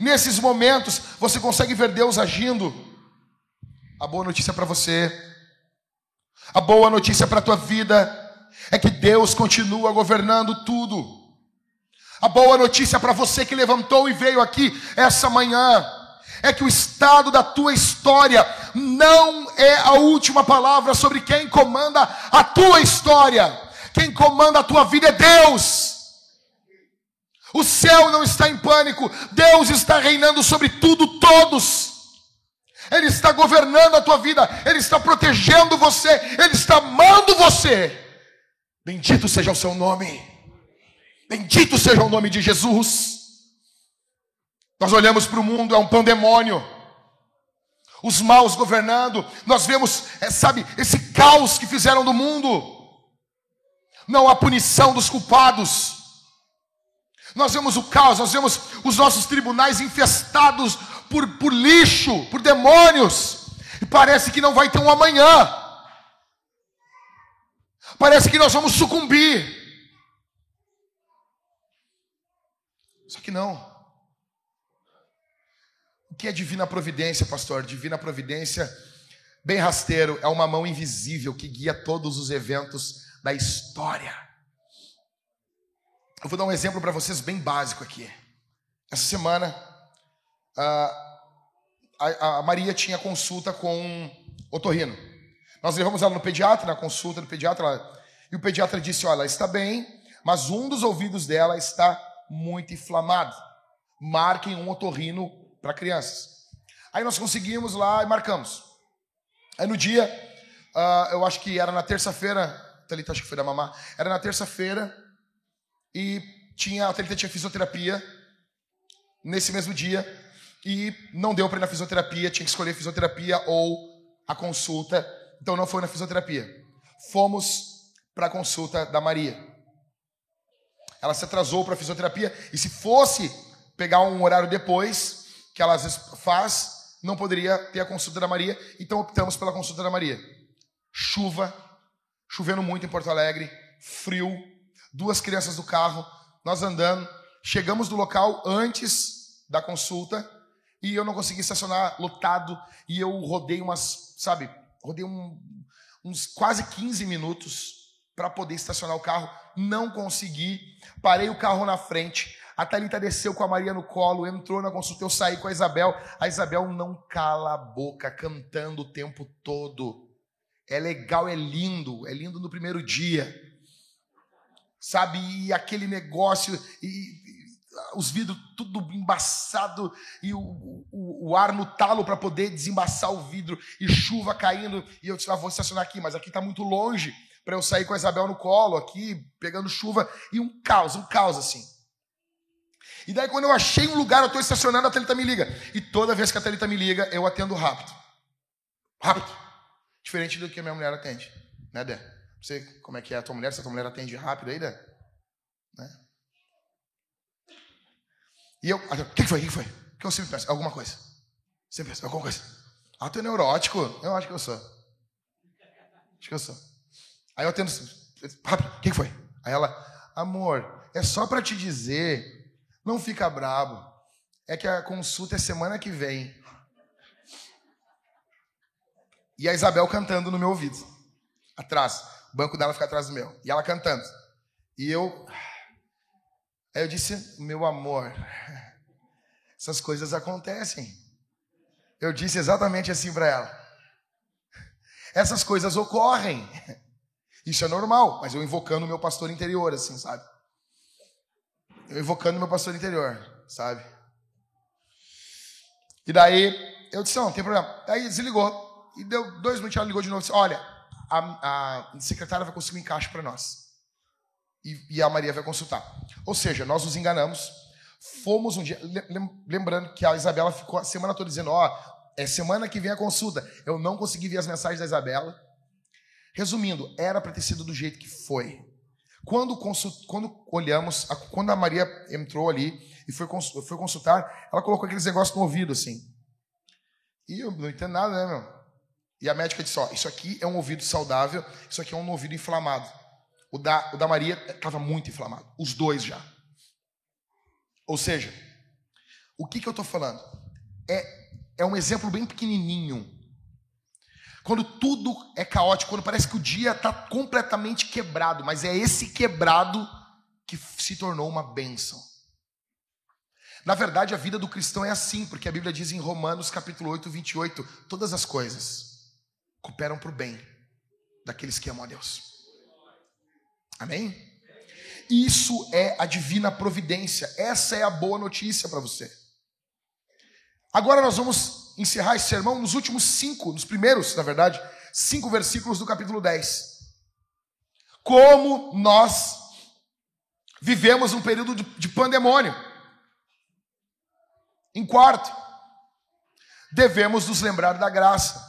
Nesses momentos, você consegue ver Deus agindo? A boa notícia para você a boa notícia para a tua vida é que Deus continua governando tudo. A boa notícia para você que levantou e veio aqui essa manhã é que o estado da tua história não é a última palavra sobre quem comanda a tua história. Quem comanda a tua vida é Deus. O céu não está em pânico, Deus está reinando sobre tudo, todos. Ele está governando a tua vida, Ele está protegendo você, Ele está amando você. Bendito seja o seu nome, bendito seja o nome de Jesus. Nós olhamos para o mundo, é um pandemônio, os maus governando, nós vemos, é, sabe, esse caos que fizeram do mundo, não há punição dos culpados. Nós vemos o caos, nós vemos os nossos tribunais infestados por, por lixo, por demônios, e parece que não vai ter um amanhã. Parece que nós vamos sucumbir. Só que não. O que é divina providência, pastor? Divina providência, bem rasteiro, é uma mão invisível que guia todos os eventos da história. Eu vou dar um exemplo para vocês bem básico aqui. Essa semana, a, a, Maria tinha consulta com o Torrino. Nós levamos ela no pediatra, na consulta do pediatra, ela, e o pediatra disse: Olha, ela está bem, mas um dos ouvidos dela está muito inflamado. Marquem um otorrino para crianças. Aí nós conseguimos lá e marcamos. Aí no dia, uh, eu acho que era na terça-feira, Thalita acho que foi da mamá, era na terça-feira, e tinha, a Thalita tinha fisioterapia nesse mesmo dia, e não deu para ir na fisioterapia, tinha que escolher fisioterapia ou a consulta, então não foi na fisioterapia. Fomos para a consulta da Maria. Ela se atrasou para a fisioterapia e se fosse pegar um horário depois, que ela às vezes faz, não poderia ter a consulta da Maria, então optamos pela consulta da Maria. Chuva, chovendo muito em Porto Alegre, frio, duas crianças do carro, nós andando, chegamos do local antes da consulta e eu não consegui estacionar lotado e eu rodei umas, sabe, rodei um, uns quase 15 minutos para poder estacionar o carro. Não consegui. Parei o carro na frente. A Thalita desceu com a Maria no colo, entrou na consulta, eu saí com a Isabel. A Isabel não cala a boca, cantando o tempo todo. É legal, é lindo, é lindo no primeiro dia. Sabe, e aquele negócio, e, os vidros tudo embaçado, e o, o, o ar no talo para poder desembaçar o vidro, e chuva caindo. E eu disse, ah, vou estacionar aqui, mas aqui está muito longe para eu sair com a Isabel no colo aqui, pegando chuva, e um caos, um caos assim. E daí, quando eu achei um lugar, eu estou estacionando, a Thalita me liga. E toda vez que a Thalita me liga, eu atendo rápido. Rápido. Diferente do que a minha mulher atende. Né, Dé? Não sei como é que é a tua mulher, se a tua mulher atende rápido aí, Dé? Né? E eu, o que foi? O que foi? O que eu sempre peço? Alguma coisa. Sempre peço, alguma coisa. Ah, tu é neurótico? Eu acho que eu sou. Acho que eu sou. Aí eu atendo, rápido, o que foi? Aí ela, amor, é só para te dizer não fica brabo. É que a consulta é semana que vem. E a Isabel cantando no meu ouvido. Atrás. O banco dela fica atrás do meu. E ela cantando. E eu. Aí eu disse, meu amor, essas coisas acontecem. Eu disse exatamente assim para ela. Essas coisas ocorrem. Isso é normal, mas eu invocando o meu pastor interior, assim, sabe? eu invocando meu pastor interior, sabe? E daí eu disse, não, não tem problema. Aí desligou. E deu dois minutos, ela ligou de novo e disse, olha, a, a secretária vai conseguir um encaixe para nós. E, e, a Maria vai consultar. Ou seja, nós nos enganamos. Fomos um dia. Lembrando que a Isabela ficou a semana toda dizendo: Ó, oh, é semana que vem a consulta. Eu não consegui ver as mensagens da Isabela. Resumindo, era para ter sido do jeito que foi. Quando, consult, quando olhamos, quando a Maria entrou ali e foi, foi consultar, ela colocou aqueles negócios no ouvido, assim. E eu não entendo nada, né, meu? E a médica disse: Ó, isso aqui é um ouvido saudável, isso aqui é um ouvido inflamado. O da, o da Maria estava muito inflamado, os dois já. Ou seja, o que, que eu estou falando? É, é um exemplo bem pequenininho quando tudo é caótico, quando parece que o dia está completamente quebrado, mas é esse quebrado que se tornou uma bênção. Na verdade, a vida do cristão é assim, porque a Bíblia diz em Romanos capítulo 8, 28, todas as coisas cooperam para o bem daqueles que amam a Deus. Amém? Isso é a divina providência. Essa é a boa notícia para você. Agora nós vamos encerrar esse sermão nos últimos cinco, nos primeiros, na verdade, cinco versículos do capítulo 10. Como nós vivemos um período de, de pandemônio. Em quarto, devemos nos lembrar da graça.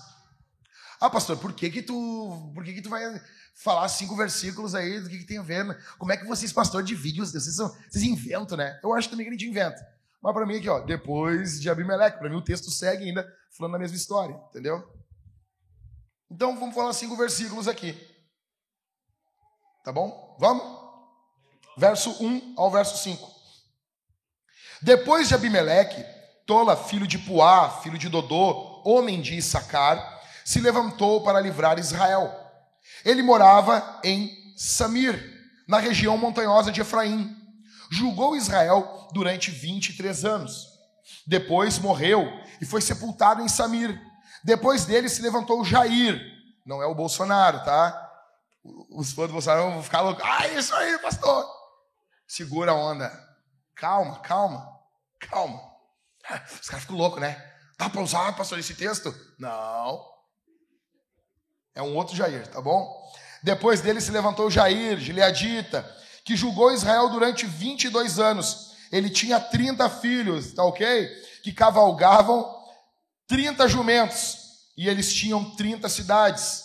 Ah, pastor, por que que tu, por que que tu vai falar cinco versículos aí do que, que tem a ver? Como é que vocês, pastor, dividem os vocês, são, vocês inventam, né? Eu acho também que a gente inventa. Mas para mim aqui, ó, depois de Abimeleque, para mim o texto segue ainda falando a mesma história, entendeu? Então vamos falar cinco versículos aqui. Tá bom? Vamos? Verso 1 ao verso 5. Depois de Abimeleque, Tola, filho de Puá, filho de Dodô, homem de Issacar, se levantou para livrar Israel. Ele morava em Samir, na região montanhosa de Efraim julgou Israel durante 23 anos. Depois morreu e foi sepultado em Samir. Depois dele se levantou Jair, não é o Bolsonaro, tá? Os fãs do Bolsonaro vão ficar loucos. Ah, isso aí, pastor! Segura a onda. Calma, calma, calma. Os caras ficam loucos, né? Dá para usar, pastor, esse texto? Não. É um outro Jair, tá bom? Depois dele se levantou Jair, Gileadita, que julgou Israel durante 22 anos. Ele tinha 30 filhos, tá ok? Que cavalgavam 30 jumentos. E eles tinham 30 cidades,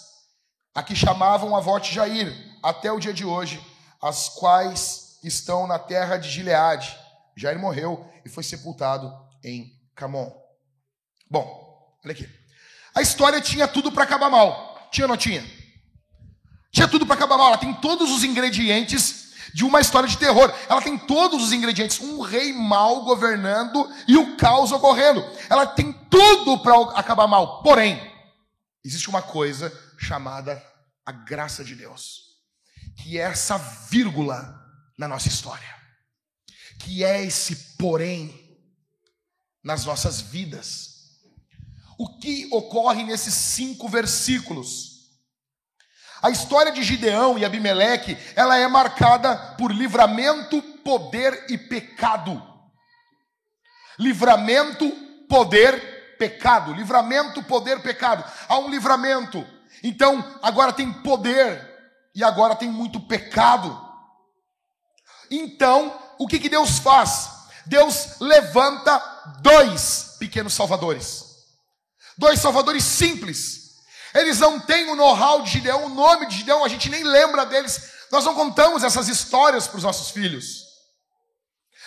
a que chamavam Avote Jair, até o dia de hoje, as quais estão na terra de Gileade. Jair morreu e foi sepultado em Camon. Bom, olha aqui. A história tinha tudo para acabar mal. Tinha ou não tinha? Tinha tudo para acabar mal. Ela tem todos os ingredientes de uma história de terror. Ela tem todos os ingredientes: um rei mal governando e o caos ocorrendo. Ela tem tudo para acabar mal. Porém, existe uma coisa chamada a graça de Deus. que é essa vírgula na nossa história, que é esse porém nas nossas vidas. O que ocorre nesses cinco versículos? A história de Gideão e Abimeleque, ela é marcada por livramento, poder e pecado. Livramento, poder, pecado. Livramento, poder, pecado. Há um livramento. Então, agora tem poder e agora tem muito pecado. Então, o que, que Deus faz? Deus levanta dois pequenos salvadores. Dois salvadores simples eles não têm o know-how de Gideão, o nome de Gideão, a gente nem lembra deles. Nós não contamos essas histórias para os nossos filhos.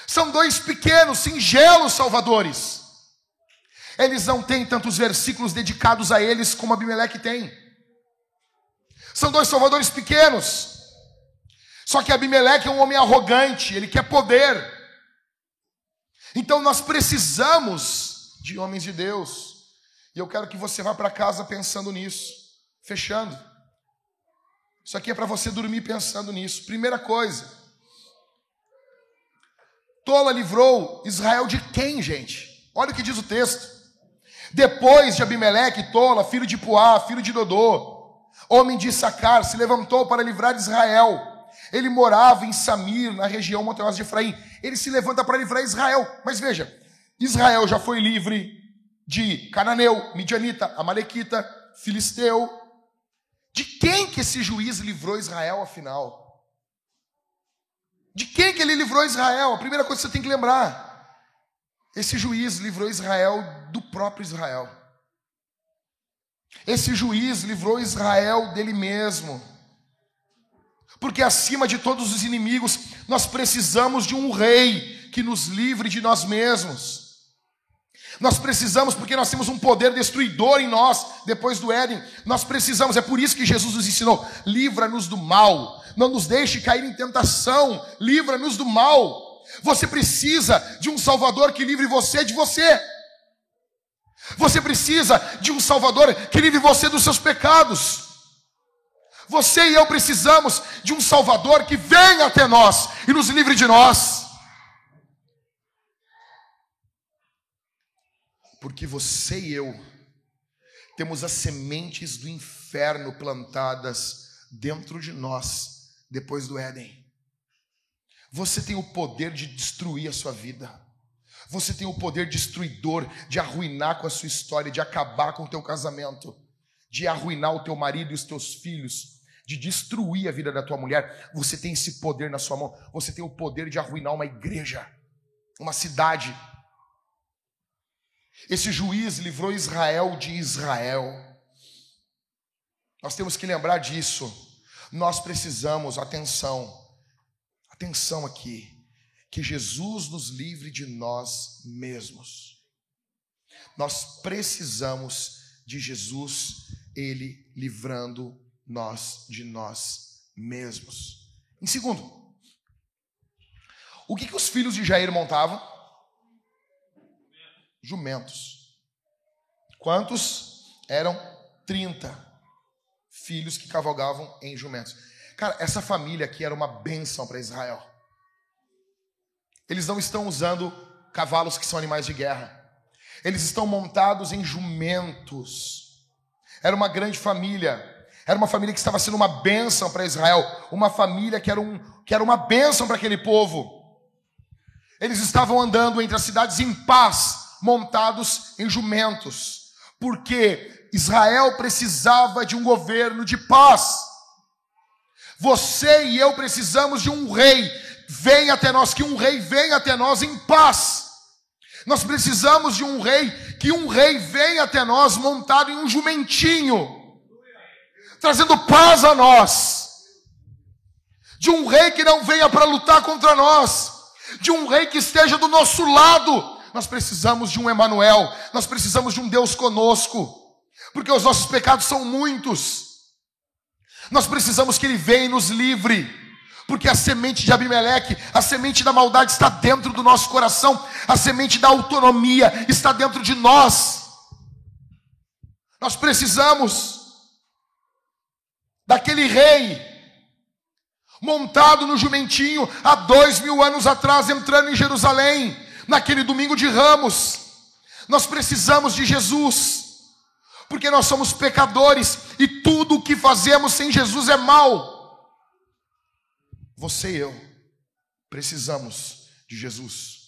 São dois pequenos, singelos salvadores. Eles não têm tantos versículos dedicados a eles como Abimeleque tem. São dois salvadores pequenos. Só que Abimeleque é um homem arrogante, ele quer poder. Então nós precisamos de homens de Deus e eu quero que você vá para casa pensando nisso, fechando. Isso aqui é para você dormir pensando nisso. Primeira coisa. Tola livrou Israel de quem, gente? Olha o que diz o texto. Depois de Abimeleque, Tola, filho de Puá, filho de Dodô, homem de Issacar, se levantou para livrar Israel. Ele morava em Samir, na região montanhosa de Efraim. Ele se levanta para livrar Israel. Mas veja, Israel já foi livre de Cananeu, Midianita, Amalequita, Filisteu. De quem que esse juiz livrou Israel, afinal? De quem que ele livrou Israel? A primeira coisa que você tem que lembrar. Esse juiz livrou Israel do próprio Israel. Esse juiz livrou Israel dele mesmo. Porque acima de todos os inimigos, nós precisamos de um rei que nos livre de nós mesmos. Nós precisamos, porque nós temos um poder destruidor em nós, depois do Éden. Nós precisamos, é por isso que Jesus nos ensinou: livra-nos do mal, não nos deixe cair em tentação, livra-nos do mal. Você precisa de um Salvador que livre você de você. Você precisa de um Salvador que livre você dos seus pecados. Você e eu precisamos de um Salvador que venha até nós e nos livre de nós. Porque você e eu temos as sementes do inferno plantadas dentro de nós depois do Éden. Você tem o poder de destruir a sua vida. Você tem o poder destruidor de arruinar com a sua história, de acabar com o teu casamento, de arruinar o teu marido e os teus filhos, de destruir a vida da tua mulher. Você tem esse poder na sua mão. Você tem o poder de arruinar uma igreja, uma cidade, esse juiz livrou Israel de Israel. Nós temos que lembrar disso. Nós precisamos, atenção, atenção aqui, que Jesus nos livre de nós mesmos. Nós precisamos de Jesus, Ele livrando nós de nós mesmos. Em segundo, o que, que os filhos de Jair montavam? Jumentos. Quantos? Eram 30 filhos que cavalgavam em jumentos. Cara, essa família aqui era uma bênção para Israel. Eles não estão usando cavalos que são animais de guerra. Eles estão montados em jumentos. Era uma grande família. Era uma família que estava sendo uma bênção para Israel. Uma família que era, um, que era uma bênção para aquele povo. Eles estavam andando entre as cidades em paz, montados em jumentos, porque Israel precisava de um governo de paz. Você e eu precisamos de um rei. Venha até nós, que um rei venha até nós em paz. Nós precisamos de um rei, que um rei venha até nós montado em um jumentinho, trazendo paz a nós. De um rei que não venha para lutar contra nós, de um rei que esteja do nosso lado, nós precisamos de um Emanuel, nós precisamos de um Deus conosco, porque os nossos pecados são muitos. Nós precisamos que ele venha e nos livre, porque a semente de Abimeleque, a semente da maldade está dentro do nosso coração, a semente da autonomia está dentro de nós. Nós precisamos daquele rei, montado no jumentinho há dois mil anos atrás, entrando em Jerusalém, naquele domingo de ramos. Nós precisamos de Jesus, porque nós somos pecadores e tudo o que fazemos sem Jesus é mal. Você e eu precisamos de Jesus.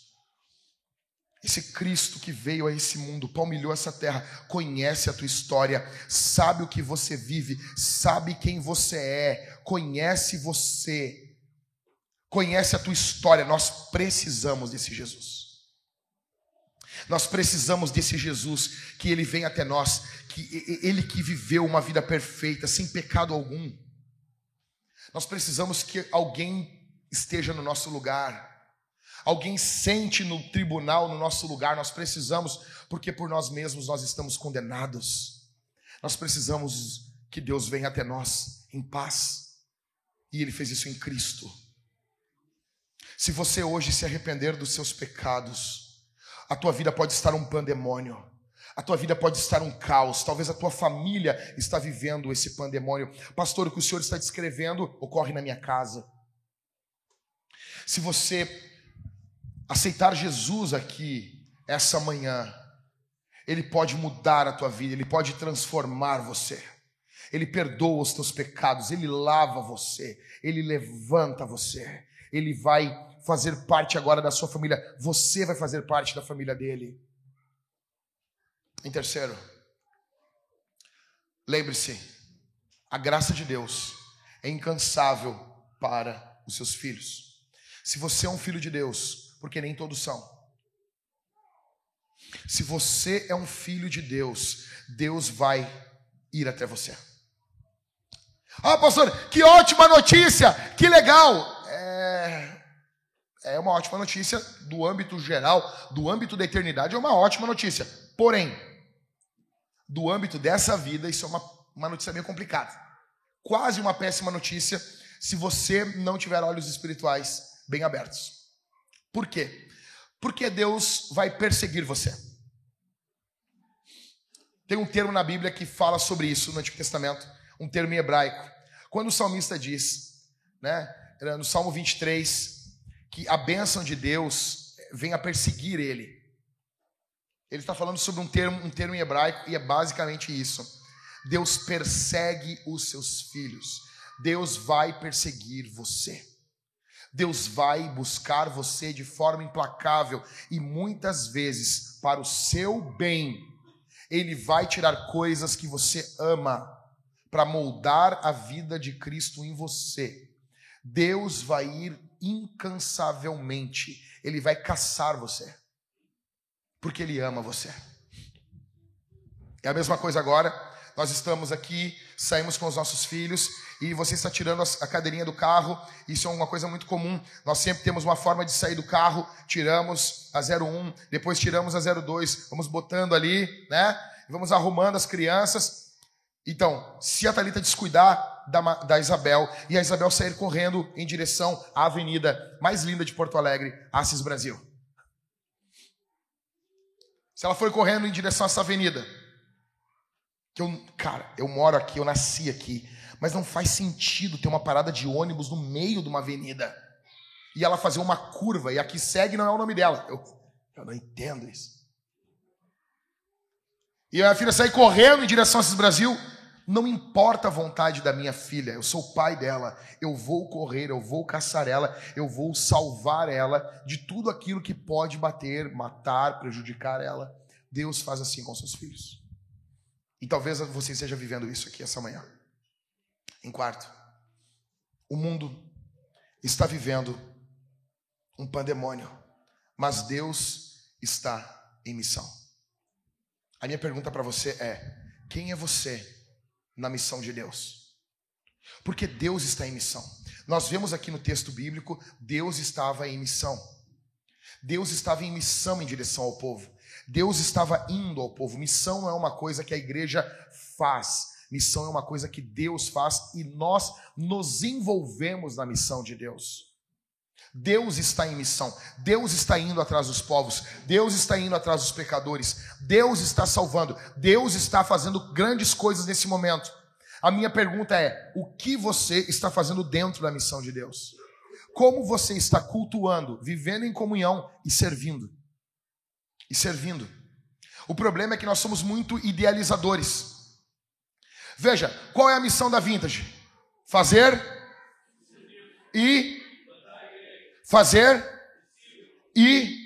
Esse Cristo que veio a esse mundo, palmilhou essa terra, conhece a tua história, sabe o que você vive, sabe quem você é, conhece você, conhece a tua história. Nós precisamos desse Jesus. Nós precisamos desse Jesus que ele vem até nós, que ele que viveu uma vida perfeita, sem pecado algum. Nós precisamos que alguém esteja no nosso lugar Alguém sente no tribunal, no nosso lugar, nós precisamos, porque por nós mesmos nós estamos condenados. Nós precisamos que Deus venha até nós em paz. E Ele fez isso em Cristo. Se você hoje se arrepender dos seus pecados, a tua vida pode estar um pandemônio. A tua vida pode estar um caos, talvez a tua família está vivendo esse pandemônio. Pastor, o que o Senhor está descrevendo ocorre na minha casa. Se você aceitar Jesus aqui, essa manhã, Ele pode mudar a tua vida, Ele pode transformar você. Ele perdoa os teus pecados, Ele lava você, Ele levanta você, Ele vai fazer parte agora da sua família, você vai fazer parte da família dele. Em terceiro, lembre-se, a graça de Deus é incansável para os seus filhos. Se você é um filho de Deus, porque nem todos são. Se você é um filho de Deus, Deus vai ir até você. Ah, pastor, que ótima notícia, que legal. É, uma ótima notícia do âmbito geral, do âmbito da eternidade, é uma ótima notícia. Porém, do âmbito dessa vida, isso é uma, uma notícia meio complicada. Quase uma péssima notícia se você não tiver olhos espirituais bem abertos. Por quê? Porque Deus vai perseguir você. Tem um termo na Bíblia que fala sobre isso no Antigo Testamento, um termo em hebraico. Quando o salmista diz, né, no Salmo 23, que a bênção de Deus vem a perseguir ele. Ele está falando sobre um termo, um termo em hebraico e é basicamente isso. Deus persegue os seus filhos. Deus vai perseguir você. Deus vai buscar você de forma implacável e muitas vezes para o seu bem. Ele vai tirar coisas que você ama para moldar a vida de Cristo em você. Deus vai ir incansavelmente, ele vai caçar você, porque ele ama você. É a mesma coisa agora, nós estamos aqui, saímos com os nossos filhos e você está tirando a cadeirinha do carro, isso é uma coisa muito comum. Nós sempre temos uma forma de sair do carro, tiramos a 01, depois tiramos a 02, vamos botando ali, né? Vamos arrumando as crianças. Então, se a Thalita descuidar da, da Isabel e a Isabel sair correndo em direção à avenida mais linda de Porto Alegre, Assis Brasil. Se ela for correndo em direção a essa avenida, que eu, cara, eu moro aqui, eu nasci aqui, mas não faz sentido ter uma parada de ônibus no meio de uma avenida e ela fazer uma curva e aqui segue não é o nome dela. Eu, eu não entendo isso. E a minha filha sair correndo em direção a esses Brasil. Não importa a vontade da minha filha, eu sou o pai dela, eu vou correr, eu vou caçar ela, eu vou salvar ela de tudo aquilo que pode bater, matar, prejudicar ela. Deus faz assim com seus filhos. E talvez você esteja vivendo isso aqui essa manhã. Em quarto, o mundo está vivendo um pandemônio, mas Deus está em missão. A minha pergunta para você é: quem é você na missão de Deus? Porque Deus está em missão. Nós vemos aqui no texto bíblico, Deus estava em missão. Deus estava em missão em direção ao povo. Deus estava indo ao povo. Missão não é uma coisa que a igreja faz. Missão é uma coisa que Deus faz e nós nos envolvemos na missão de Deus. Deus está em missão, Deus está indo atrás dos povos, Deus está indo atrás dos pecadores, Deus está salvando, Deus está fazendo grandes coisas nesse momento. A minha pergunta é: o que você está fazendo dentro da missão de Deus? Como você está cultuando, vivendo em comunhão e servindo? E servindo. O problema é que nós somos muito idealizadores. Veja, qual é a missão da Vintage? Fazer e fazer e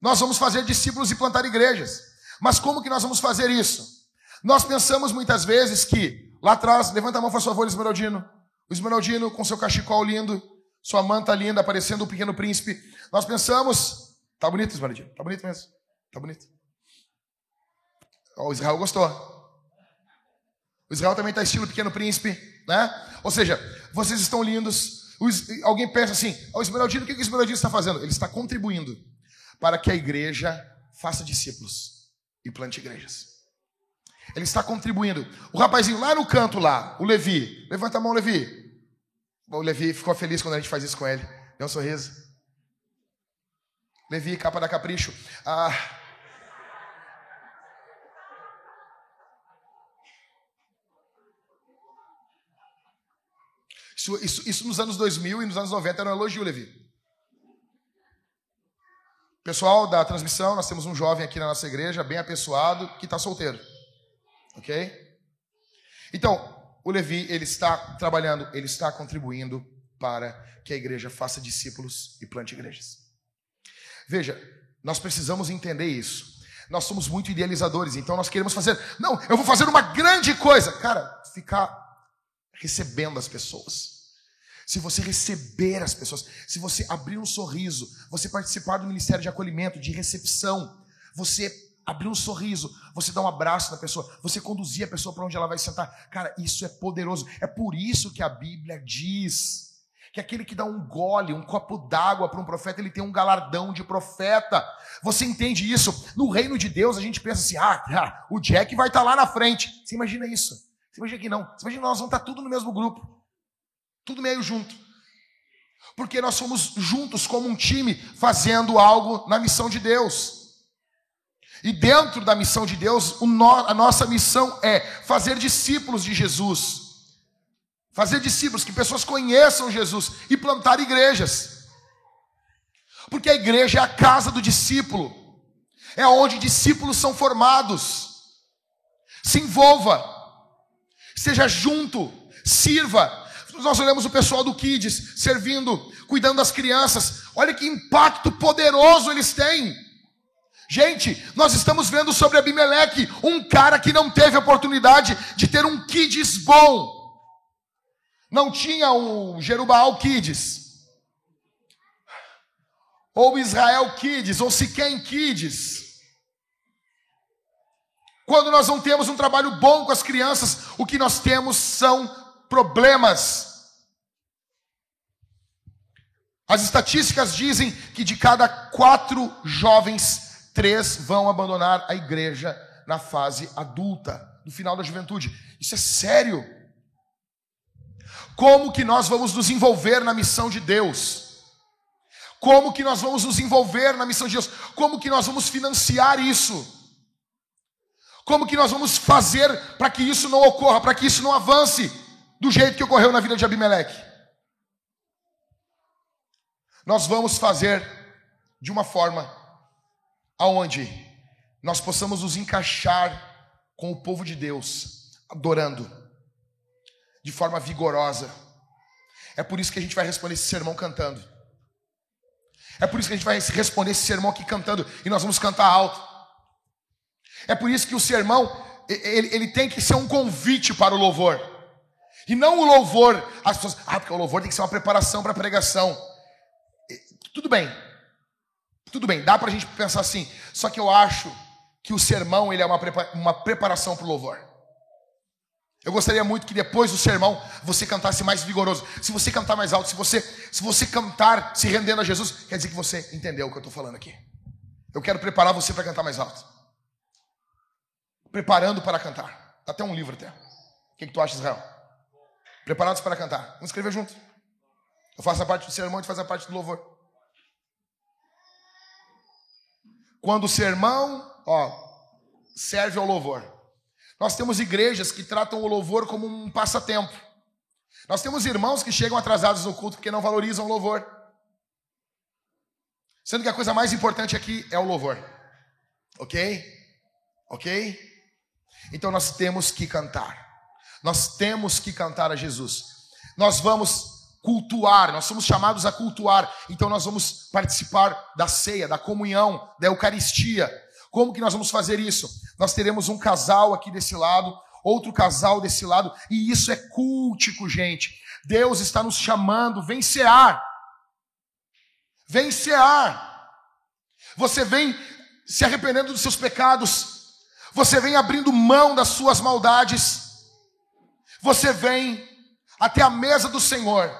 nós vamos fazer discípulos e plantar igrejas. Mas como que nós vamos fazer isso? Nós pensamos muitas vezes que lá atrás, levanta a mão, por favor, Esmeraldino. O Esmeraldino com seu cachecol lindo, sua manta linda, aparecendo o pequeno príncipe. Nós pensamos, tá bonito, Esmeraldino, tá bonito mesmo, tá bonito. O Israel gostou. O Israel também está estilo pequeno príncipe, né? Ou seja, vocês estão lindos. Alguém pensa assim: o Esmeraldino, o que o Esmeraldino está fazendo? Ele está contribuindo para que a igreja faça discípulos e plante igrejas. Ele está contribuindo. O rapazinho lá no canto lá, o Levi, levanta a mão, Levi. O Levi ficou feliz quando a gente faz isso com ele. Deu um sorriso. Levi, capa da capricho. Ah, Isso, isso, isso, nos anos 2000 e nos anos 90 era um elogio, Levi. Pessoal da transmissão, nós temos um jovem aqui na nossa igreja, bem apessoado, que está solteiro. Ok? Então, o Levi, ele está trabalhando, ele está contribuindo para que a igreja faça discípulos e plante igrejas. Veja, nós precisamos entender isso. Nós somos muito idealizadores, então nós queremos fazer, não, eu vou fazer uma grande coisa. Cara, ficar recebendo as pessoas se você receber as pessoas, se você abrir um sorriso, você participar do ministério de acolhimento, de recepção, você abrir um sorriso, você dar um abraço na pessoa, você conduzir a pessoa para onde ela vai sentar, cara, isso é poderoso. É por isso que a Bíblia diz que aquele que dá um gole, um copo d'água para um profeta, ele tem um galardão de profeta. Você entende isso? No reino de Deus, a gente pensa assim: ah, ah o Jack vai estar tá lá na frente. Você imagina isso? Você imagina que não? Você imagina que nós vamos estar tá tudo no mesmo grupo. Tudo meio junto. Porque nós somos juntos como um time fazendo algo na missão de Deus. E dentro da missão de Deus, a nossa missão é fazer discípulos de Jesus. Fazer discípulos, que pessoas conheçam Jesus e plantar igrejas. Porque a igreja é a casa do discípulo, é onde discípulos são formados. Se envolva, esteja junto, sirva, nós olhamos o pessoal do Kids servindo, cuidando das crianças. Olha que impacto poderoso eles têm. Gente, nós estamos vendo sobre Abimeleque, um cara que não teve oportunidade de ter um Kids bom. Não tinha o Jerubal Kids. Ou Israel Kids, ou Siquém Kids. Quando nós não temos um trabalho bom com as crianças, o que nós temos são problemas. As estatísticas dizem que de cada quatro jovens, três vão abandonar a igreja na fase adulta, no final da juventude. Isso é sério. Como que nós vamos nos envolver na missão de Deus? Como que nós vamos nos envolver na missão de Deus? Como que nós vamos financiar isso? Como que nós vamos fazer para que isso não ocorra, para que isso não avance? Do jeito que ocorreu na vida de Abimeleque. Nós vamos fazer de uma forma aonde nós possamos nos encaixar com o povo de Deus, adorando de forma vigorosa. É por isso que a gente vai responder esse sermão cantando. É por isso que a gente vai responder esse sermão aqui cantando e nós vamos cantar alto. É por isso que o sermão ele, ele tem que ser um convite para o louvor. E não o louvor, as pessoas, ah, porque o louvor tem que ser uma preparação para a pregação. Tudo bem, tudo bem, dá para a gente pensar assim. Só que eu acho que o sermão ele é uma, uma preparação para o louvor. Eu gostaria muito que depois do sermão você cantasse mais vigoroso. Se você cantar mais alto, se você, se você cantar se rendendo a Jesus, quer dizer que você entendeu o que eu estou falando aqui. Eu quero preparar você para cantar mais alto. Preparando para cantar. Até um livro até. O que, que tu acha, Israel? Preparados para cantar? Vamos escrever junto. Eu faço a parte do sermão e faz a parte do louvor. Quando o sermão, ó, serve ao louvor. Nós temos igrejas que tratam o louvor como um passatempo. Nós temos irmãos que chegam atrasados no culto porque não valorizam o louvor. Sendo que a coisa mais importante aqui é o louvor. Ok? Ok? Então nós temos que cantar. Nós temos que cantar a Jesus. Nós vamos cultuar, nós somos chamados a cultuar. Então nós vamos participar da ceia, da comunhão, da Eucaristia. Como que nós vamos fazer isso? Nós teremos um casal aqui desse lado, outro casal desse lado, e isso é cultico, gente. Deus está nos chamando, vem cear. Vem cear. Você vem se arrependendo dos seus pecados. Você vem abrindo mão das suas maldades. Você vem até a mesa do Senhor.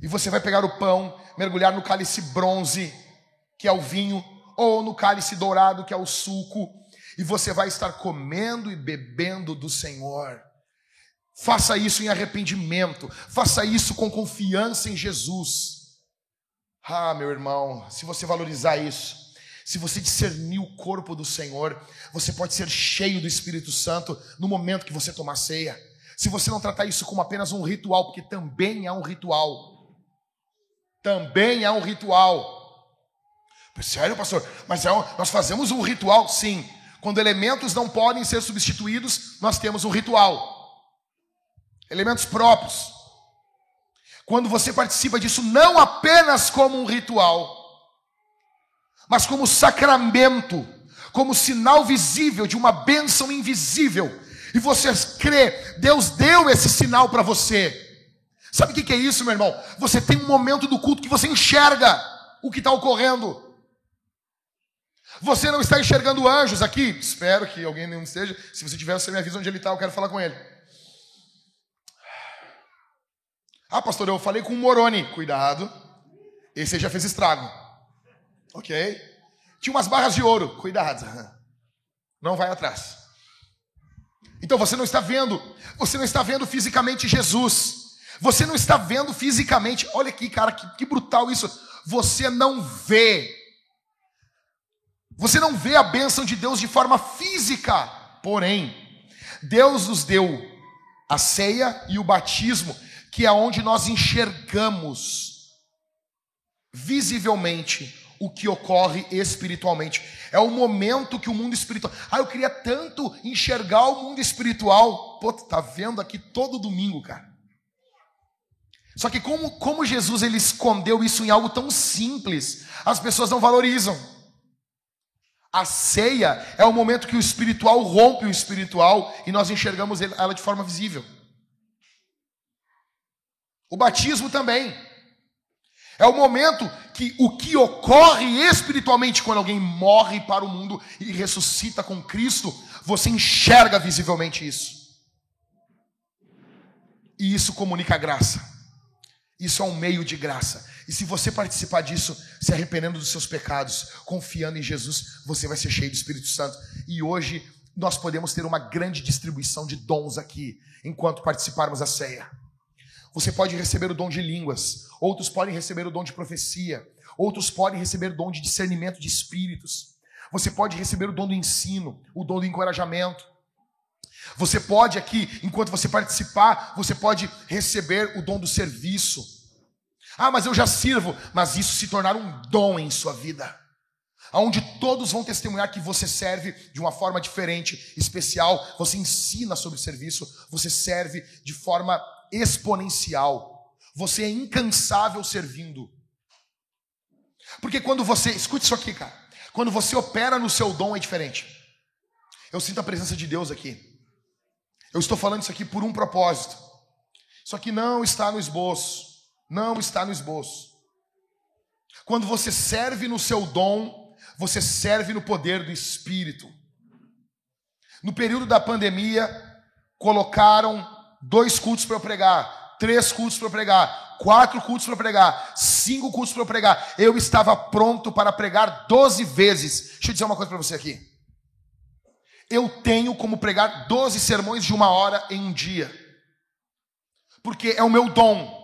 E você vai pegar o pão, mergulhar no cálice bronze, que é o vinho, ou no cálice dourado, que é o suco, e você vai estar comendo e bebendo do Senhor. Faça isso em arrependimento, faça isso com confiança em Jesus. Ah, meu irmão, se você valorizar isso, se você discernir o corpo do Senhor, você pode ser cheio do Espírito Santo no momento que você tomar ceia. Se você não tratar isso como apenas um ritual, porque também é um ritual. Também é um ritual. Sério, pastor? Mas é um, nós fazemos um ritual, sim. Quando elementos não podem ser substituídos, nós temos um ritual. Elementos próprios. Quando você participa disso não apenas como um ritual, mas como sacramento, como sinal visível de uma bênção invisível, e você crê, Deus deu esse sinal para você. Sabe o que é isso, meu irmão? Você tem um momento do culto que você enxerga o que está ocorrendo. Você não está enxergando anjos aqui? Espero que alguém não esteja. Se você tiver, você me avisa onde ele está, eu quero falar com ele. Ah, pastor, eu falei com o Moroni. Cuidado. Esse já fez estrago. Ok? Tinha umas barras de ouro. Cuidado. Não vai atrás. Então você não está vendo. Você não está vendo fisicamente Jesus. Você não está vendo fisicamente. Olha aqui, cara, que, que brutal isso. Você não vê você não vê a bênção de Deus de forma física, porém, Deus nos deu a ceia e o batismo, que é onde nós enxergamos visivelmente o que ocorre espiritualmente. É o momento que o mundo espiritual. Ah, eu queria tanto enxergar o mundo espiritual. Pô, tá vendo aqui todo domingo, cara. Só que como, como Jesus ele escondeu isso em algo tão simples, as pessoas não valorizam. A ceia é o momento que o espiritual rompe o espiritual e nós enxergamos ela de forma visível. O batismo também. É o momento que o que ocorre espiritualmente quando alguém morre para o mundo e ressuscita com Cristo, você enxerga visivelmente isso. E isso comunica graça. Isso é um meio de graça. E se você participar disso, se arrependendo dos seus pecados, confiando em Jesus, você vai ser cheio do Espírito Santo. E hoje nós podemos ter uma grande distribuição de dons aqui, enquanto participarmos da ceia. Você pode receber o dom de línguas, outros podem receber o dom de profecia, outros podem receber o dom de discernimento de espíritos. Você pode receber o dom do ensino, o dom do encorajamento. Você pode aqui, enquanto você participar, você pode receber o dom do serviço. Ah, mas eu já sirvo. Mas isso se tornar um dom em sua vida. Onde todos vão testemunhar que você serve de uma forma diferente, especial. Você ensina sobre serviço. Você serve de forma exponencial. Você é incansável servindo. Porque quando você. Escute isso aqui, cara. Quando você opera no seu dom é diferente. Eu sinto a presença de Deus aqui. Eu estou falando isso aqui por um propósito. Isso aqui não está no esboço. Não está no esboço. Quando você serve no seu dom, você serve no poder do Espírito. No período da pandemia, colocaram dois cultos para eu pregar, três cultos para eu pregar, quatro cultos para pregar, cinco cultos para eu pregar. Eu estava pronto para pregar doze vezes. Deixa eu dizer uma coisa para você aqui. Eu tenho como pregar doze sermões de uma hora em um dia, porque é o meu dom.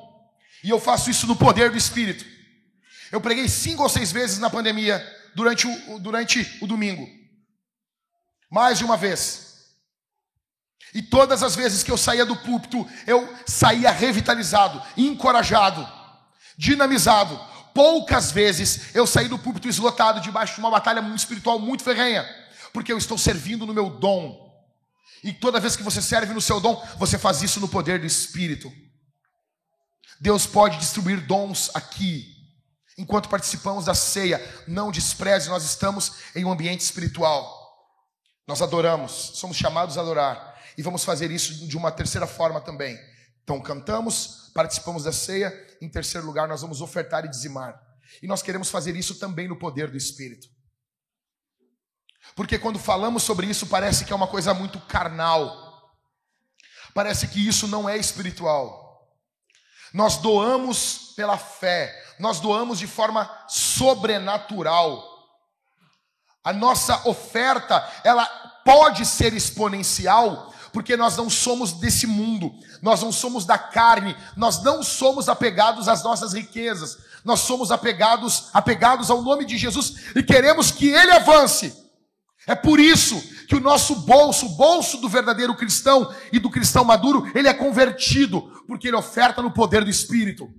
E eu faço isso no poder do Espírito. Eu preguei cinco ou seis vezes na pandemia durante o, durante o domingo. Mais de uma vez. E todas as vezes que eu saía do púlpito, eu saía revitalizado, encorajado, dinamizado. Poucas vezes eu saí do púlpito esgotado debaixo de uma batalha espiritual muito ferrenha, porque eu estou servindo no meu dom. E toda vez que você serve no seu dom, você faz isso no poder do Espírito. Deus pode distribuir dons aqui, enquanto participamos da ceia. Não despreze, nós estamos em um ambiente espiritual. Nós adoramos, somos chamados a adorar. E vamos fazer isso de uma terceira forma também. Então, cantamos, participamos da ceia. Em terceiro lugar, nós vamos ofertar e dizimar. E nós queremos fazer isso também no poder do Espírito. Porque quando falamos sobre isso, parece que é uma coisa muito carnal. Parece que isso não é espiritual. Nós doamos pela fé, nós doamos de forma sobrenatural. A nossa oferta, ela pode ser exponencial, porque nós não somos desse mundo, nós não somos da carne, nós não somos apegados às nossas riquezas, nós somos apegados, apegados ao nome de Jesus e queremos que ele avance. É por isso que o nosso bolso, o bolso do verdadeiro cristão e do cristão maduro, ele é convertido, porque ele oferta no poder do Espírito.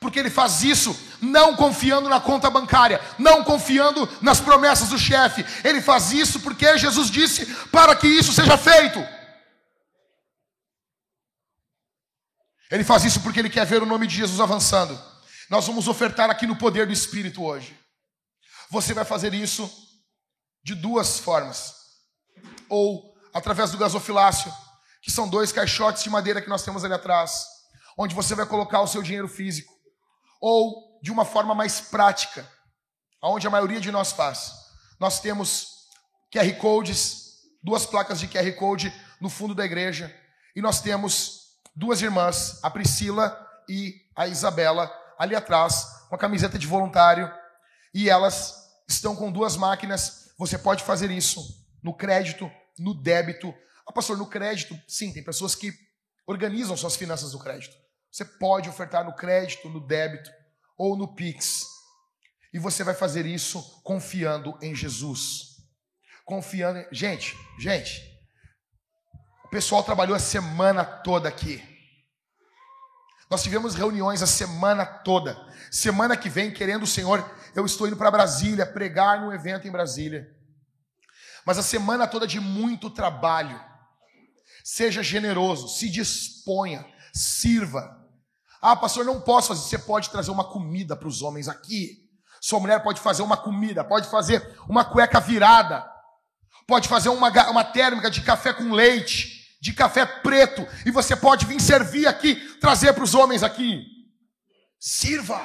Porque ele faz isso não confiando na conta bancária, não confiando nas promessas do chefe. Ele faz isso porque Jesus disse para que isso seja feito. Ele faz isso porque ele quer ver o nome de Jesus avançando. Nós vamos ofertar aqui no poder do Espírito hoje. Você vai fazer isso de duas formas. Ou através do gasofilácio, que são dois caixotes de madeira que nós temos ali atrás, onde você vai colocar o seu dinheiro físico ou de uma forma mais prática, aonde a maioria de nós faz. Nós temos QR codes, duas placas de QR code no fundo da igreja, e nós temos duas irmãs, a Priscila e a Isabela, ali atrás, com a camiseta de voluntário, e elas estão com duas máquinas. Você pode fazer isso no crédito, no débito. Ah, pastor, no crédito, sim, tem pessoas que organizam suas finanças no crédito. Você pode ofertar no crédito, no débito ou no Pix. E você vai fazer isso confiando em Jesus. Confiando em... Gente, gente, o pessoal trabalhou a semana toda aqui. Nós tivemos reuniões a semana toda. Semana que vem, querendo o Senhor, eu estou indo para Brasília pregar num evento em Brasília. Mas a semana toda de muito trabalho. Seja generoso, se disponha, sirva. Ah, pastor, não posso fazer. Você pode trazer uma comida para os homens aqui. Sua mulher pode fazer uma comida, pode fazer uma cueca virada, pode fazer uma, uma térmica de café com leite, de café preto, e você pode vir servir aqui, trazer para os homens aqui. Sirva,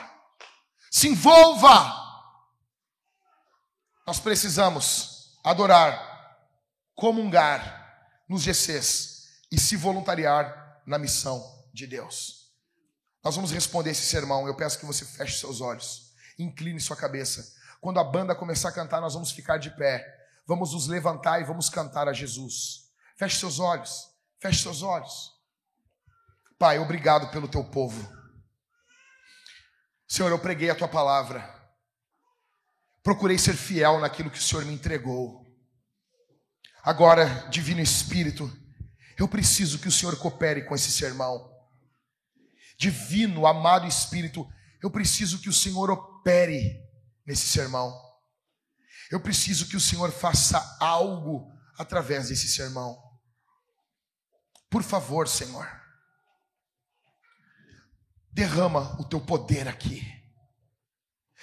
se envolva. Nós precisamos adorar, comungar nos GCs e se voluntariar na missão de Deus. Nós vamos responder esse sermão. Eu peço que você feche seus olhos, incline sua cabeça. Quando a banda começar a cantar, nós vamos ficar de pé. Vamos nos levantar e vamos cantar a Jesus. Feche seus olhos. Feche seus olhos. Pai, obrigado pelo teu povo. Senhor, eu preguei a tua palavra. Procurei ser fiel naquilo que o Senhor me entregou. Agora, Divino Espírito, eu preciso que o Senhor coopere com esse sermão. Divino, amado Espírito, eu preciso que o Senhor opere nesse sermão. Eu preciso que o Senhor faça algo através desse sermão. Por favor, Senhor, derrama o teu poder aqui.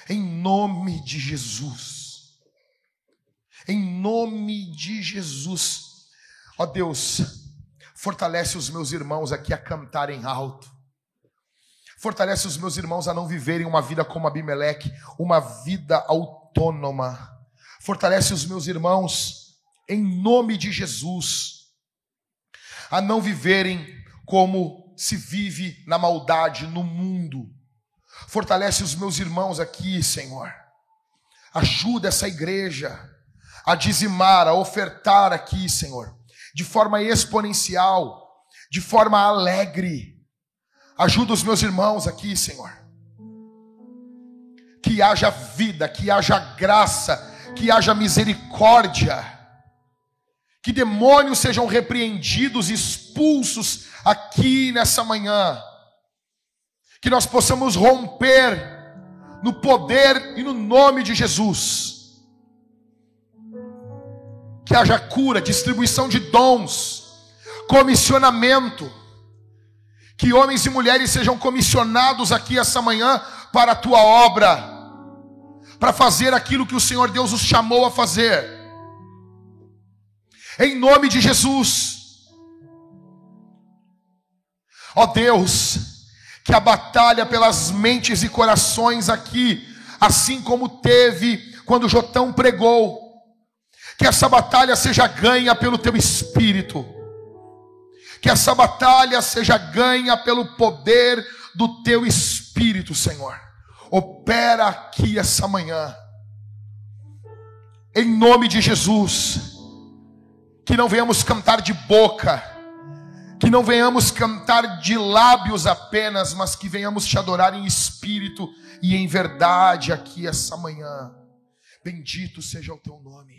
Em nome de Jesus. Em nome de Jesus. Ó Deus, fortalece os meus irmãos aqui a cantarem alto. Fortalece os meus irmãos a não viverem uma vida como Abimeleque, uma vida autônoma. Fortalece os meus irmãos, em nome de Jesus, a não viverem como se vive na maldade no mundo. Fortalece os meus irmãos aqui, Senhor. Ajuda essa igreja a dizimar, a ofertar aqui, Senhor, de forma exponencial, de forma alegre Ajuda os meus irmãos aqui, Senhor. Que haja vida, que haja graça, que haja misericórdia. Que demônios sejam repreendidos, expulsos aqui nessa manhã. Que nós possamos romper no poder e no nome de Jesus. Que haja cura, distribuição de dons, comissionamento. Que homens e mulheres sejam comissionados aqui essa manhã para a tua obra, para fazer aquilo que o Senhor Deus os chamou a fazer. Em nome de Jesus. Ó Deus, que a batalha pelas mentes e corações aqui, assim como teve quando Jotão pregou, que essa batalha seja ganha pelo teu espírito, que essa batalha seja ganha pelo poder do teu espírito, Senhor. Opera aqui essa manhã, em nome de Jesus, que não venhamos cantar de boca, que não venhamos cantar de lábios apenas, mas que venhamos te adorar em espírito e em verdade aqui essa manhã. Bendito seja o teu nome.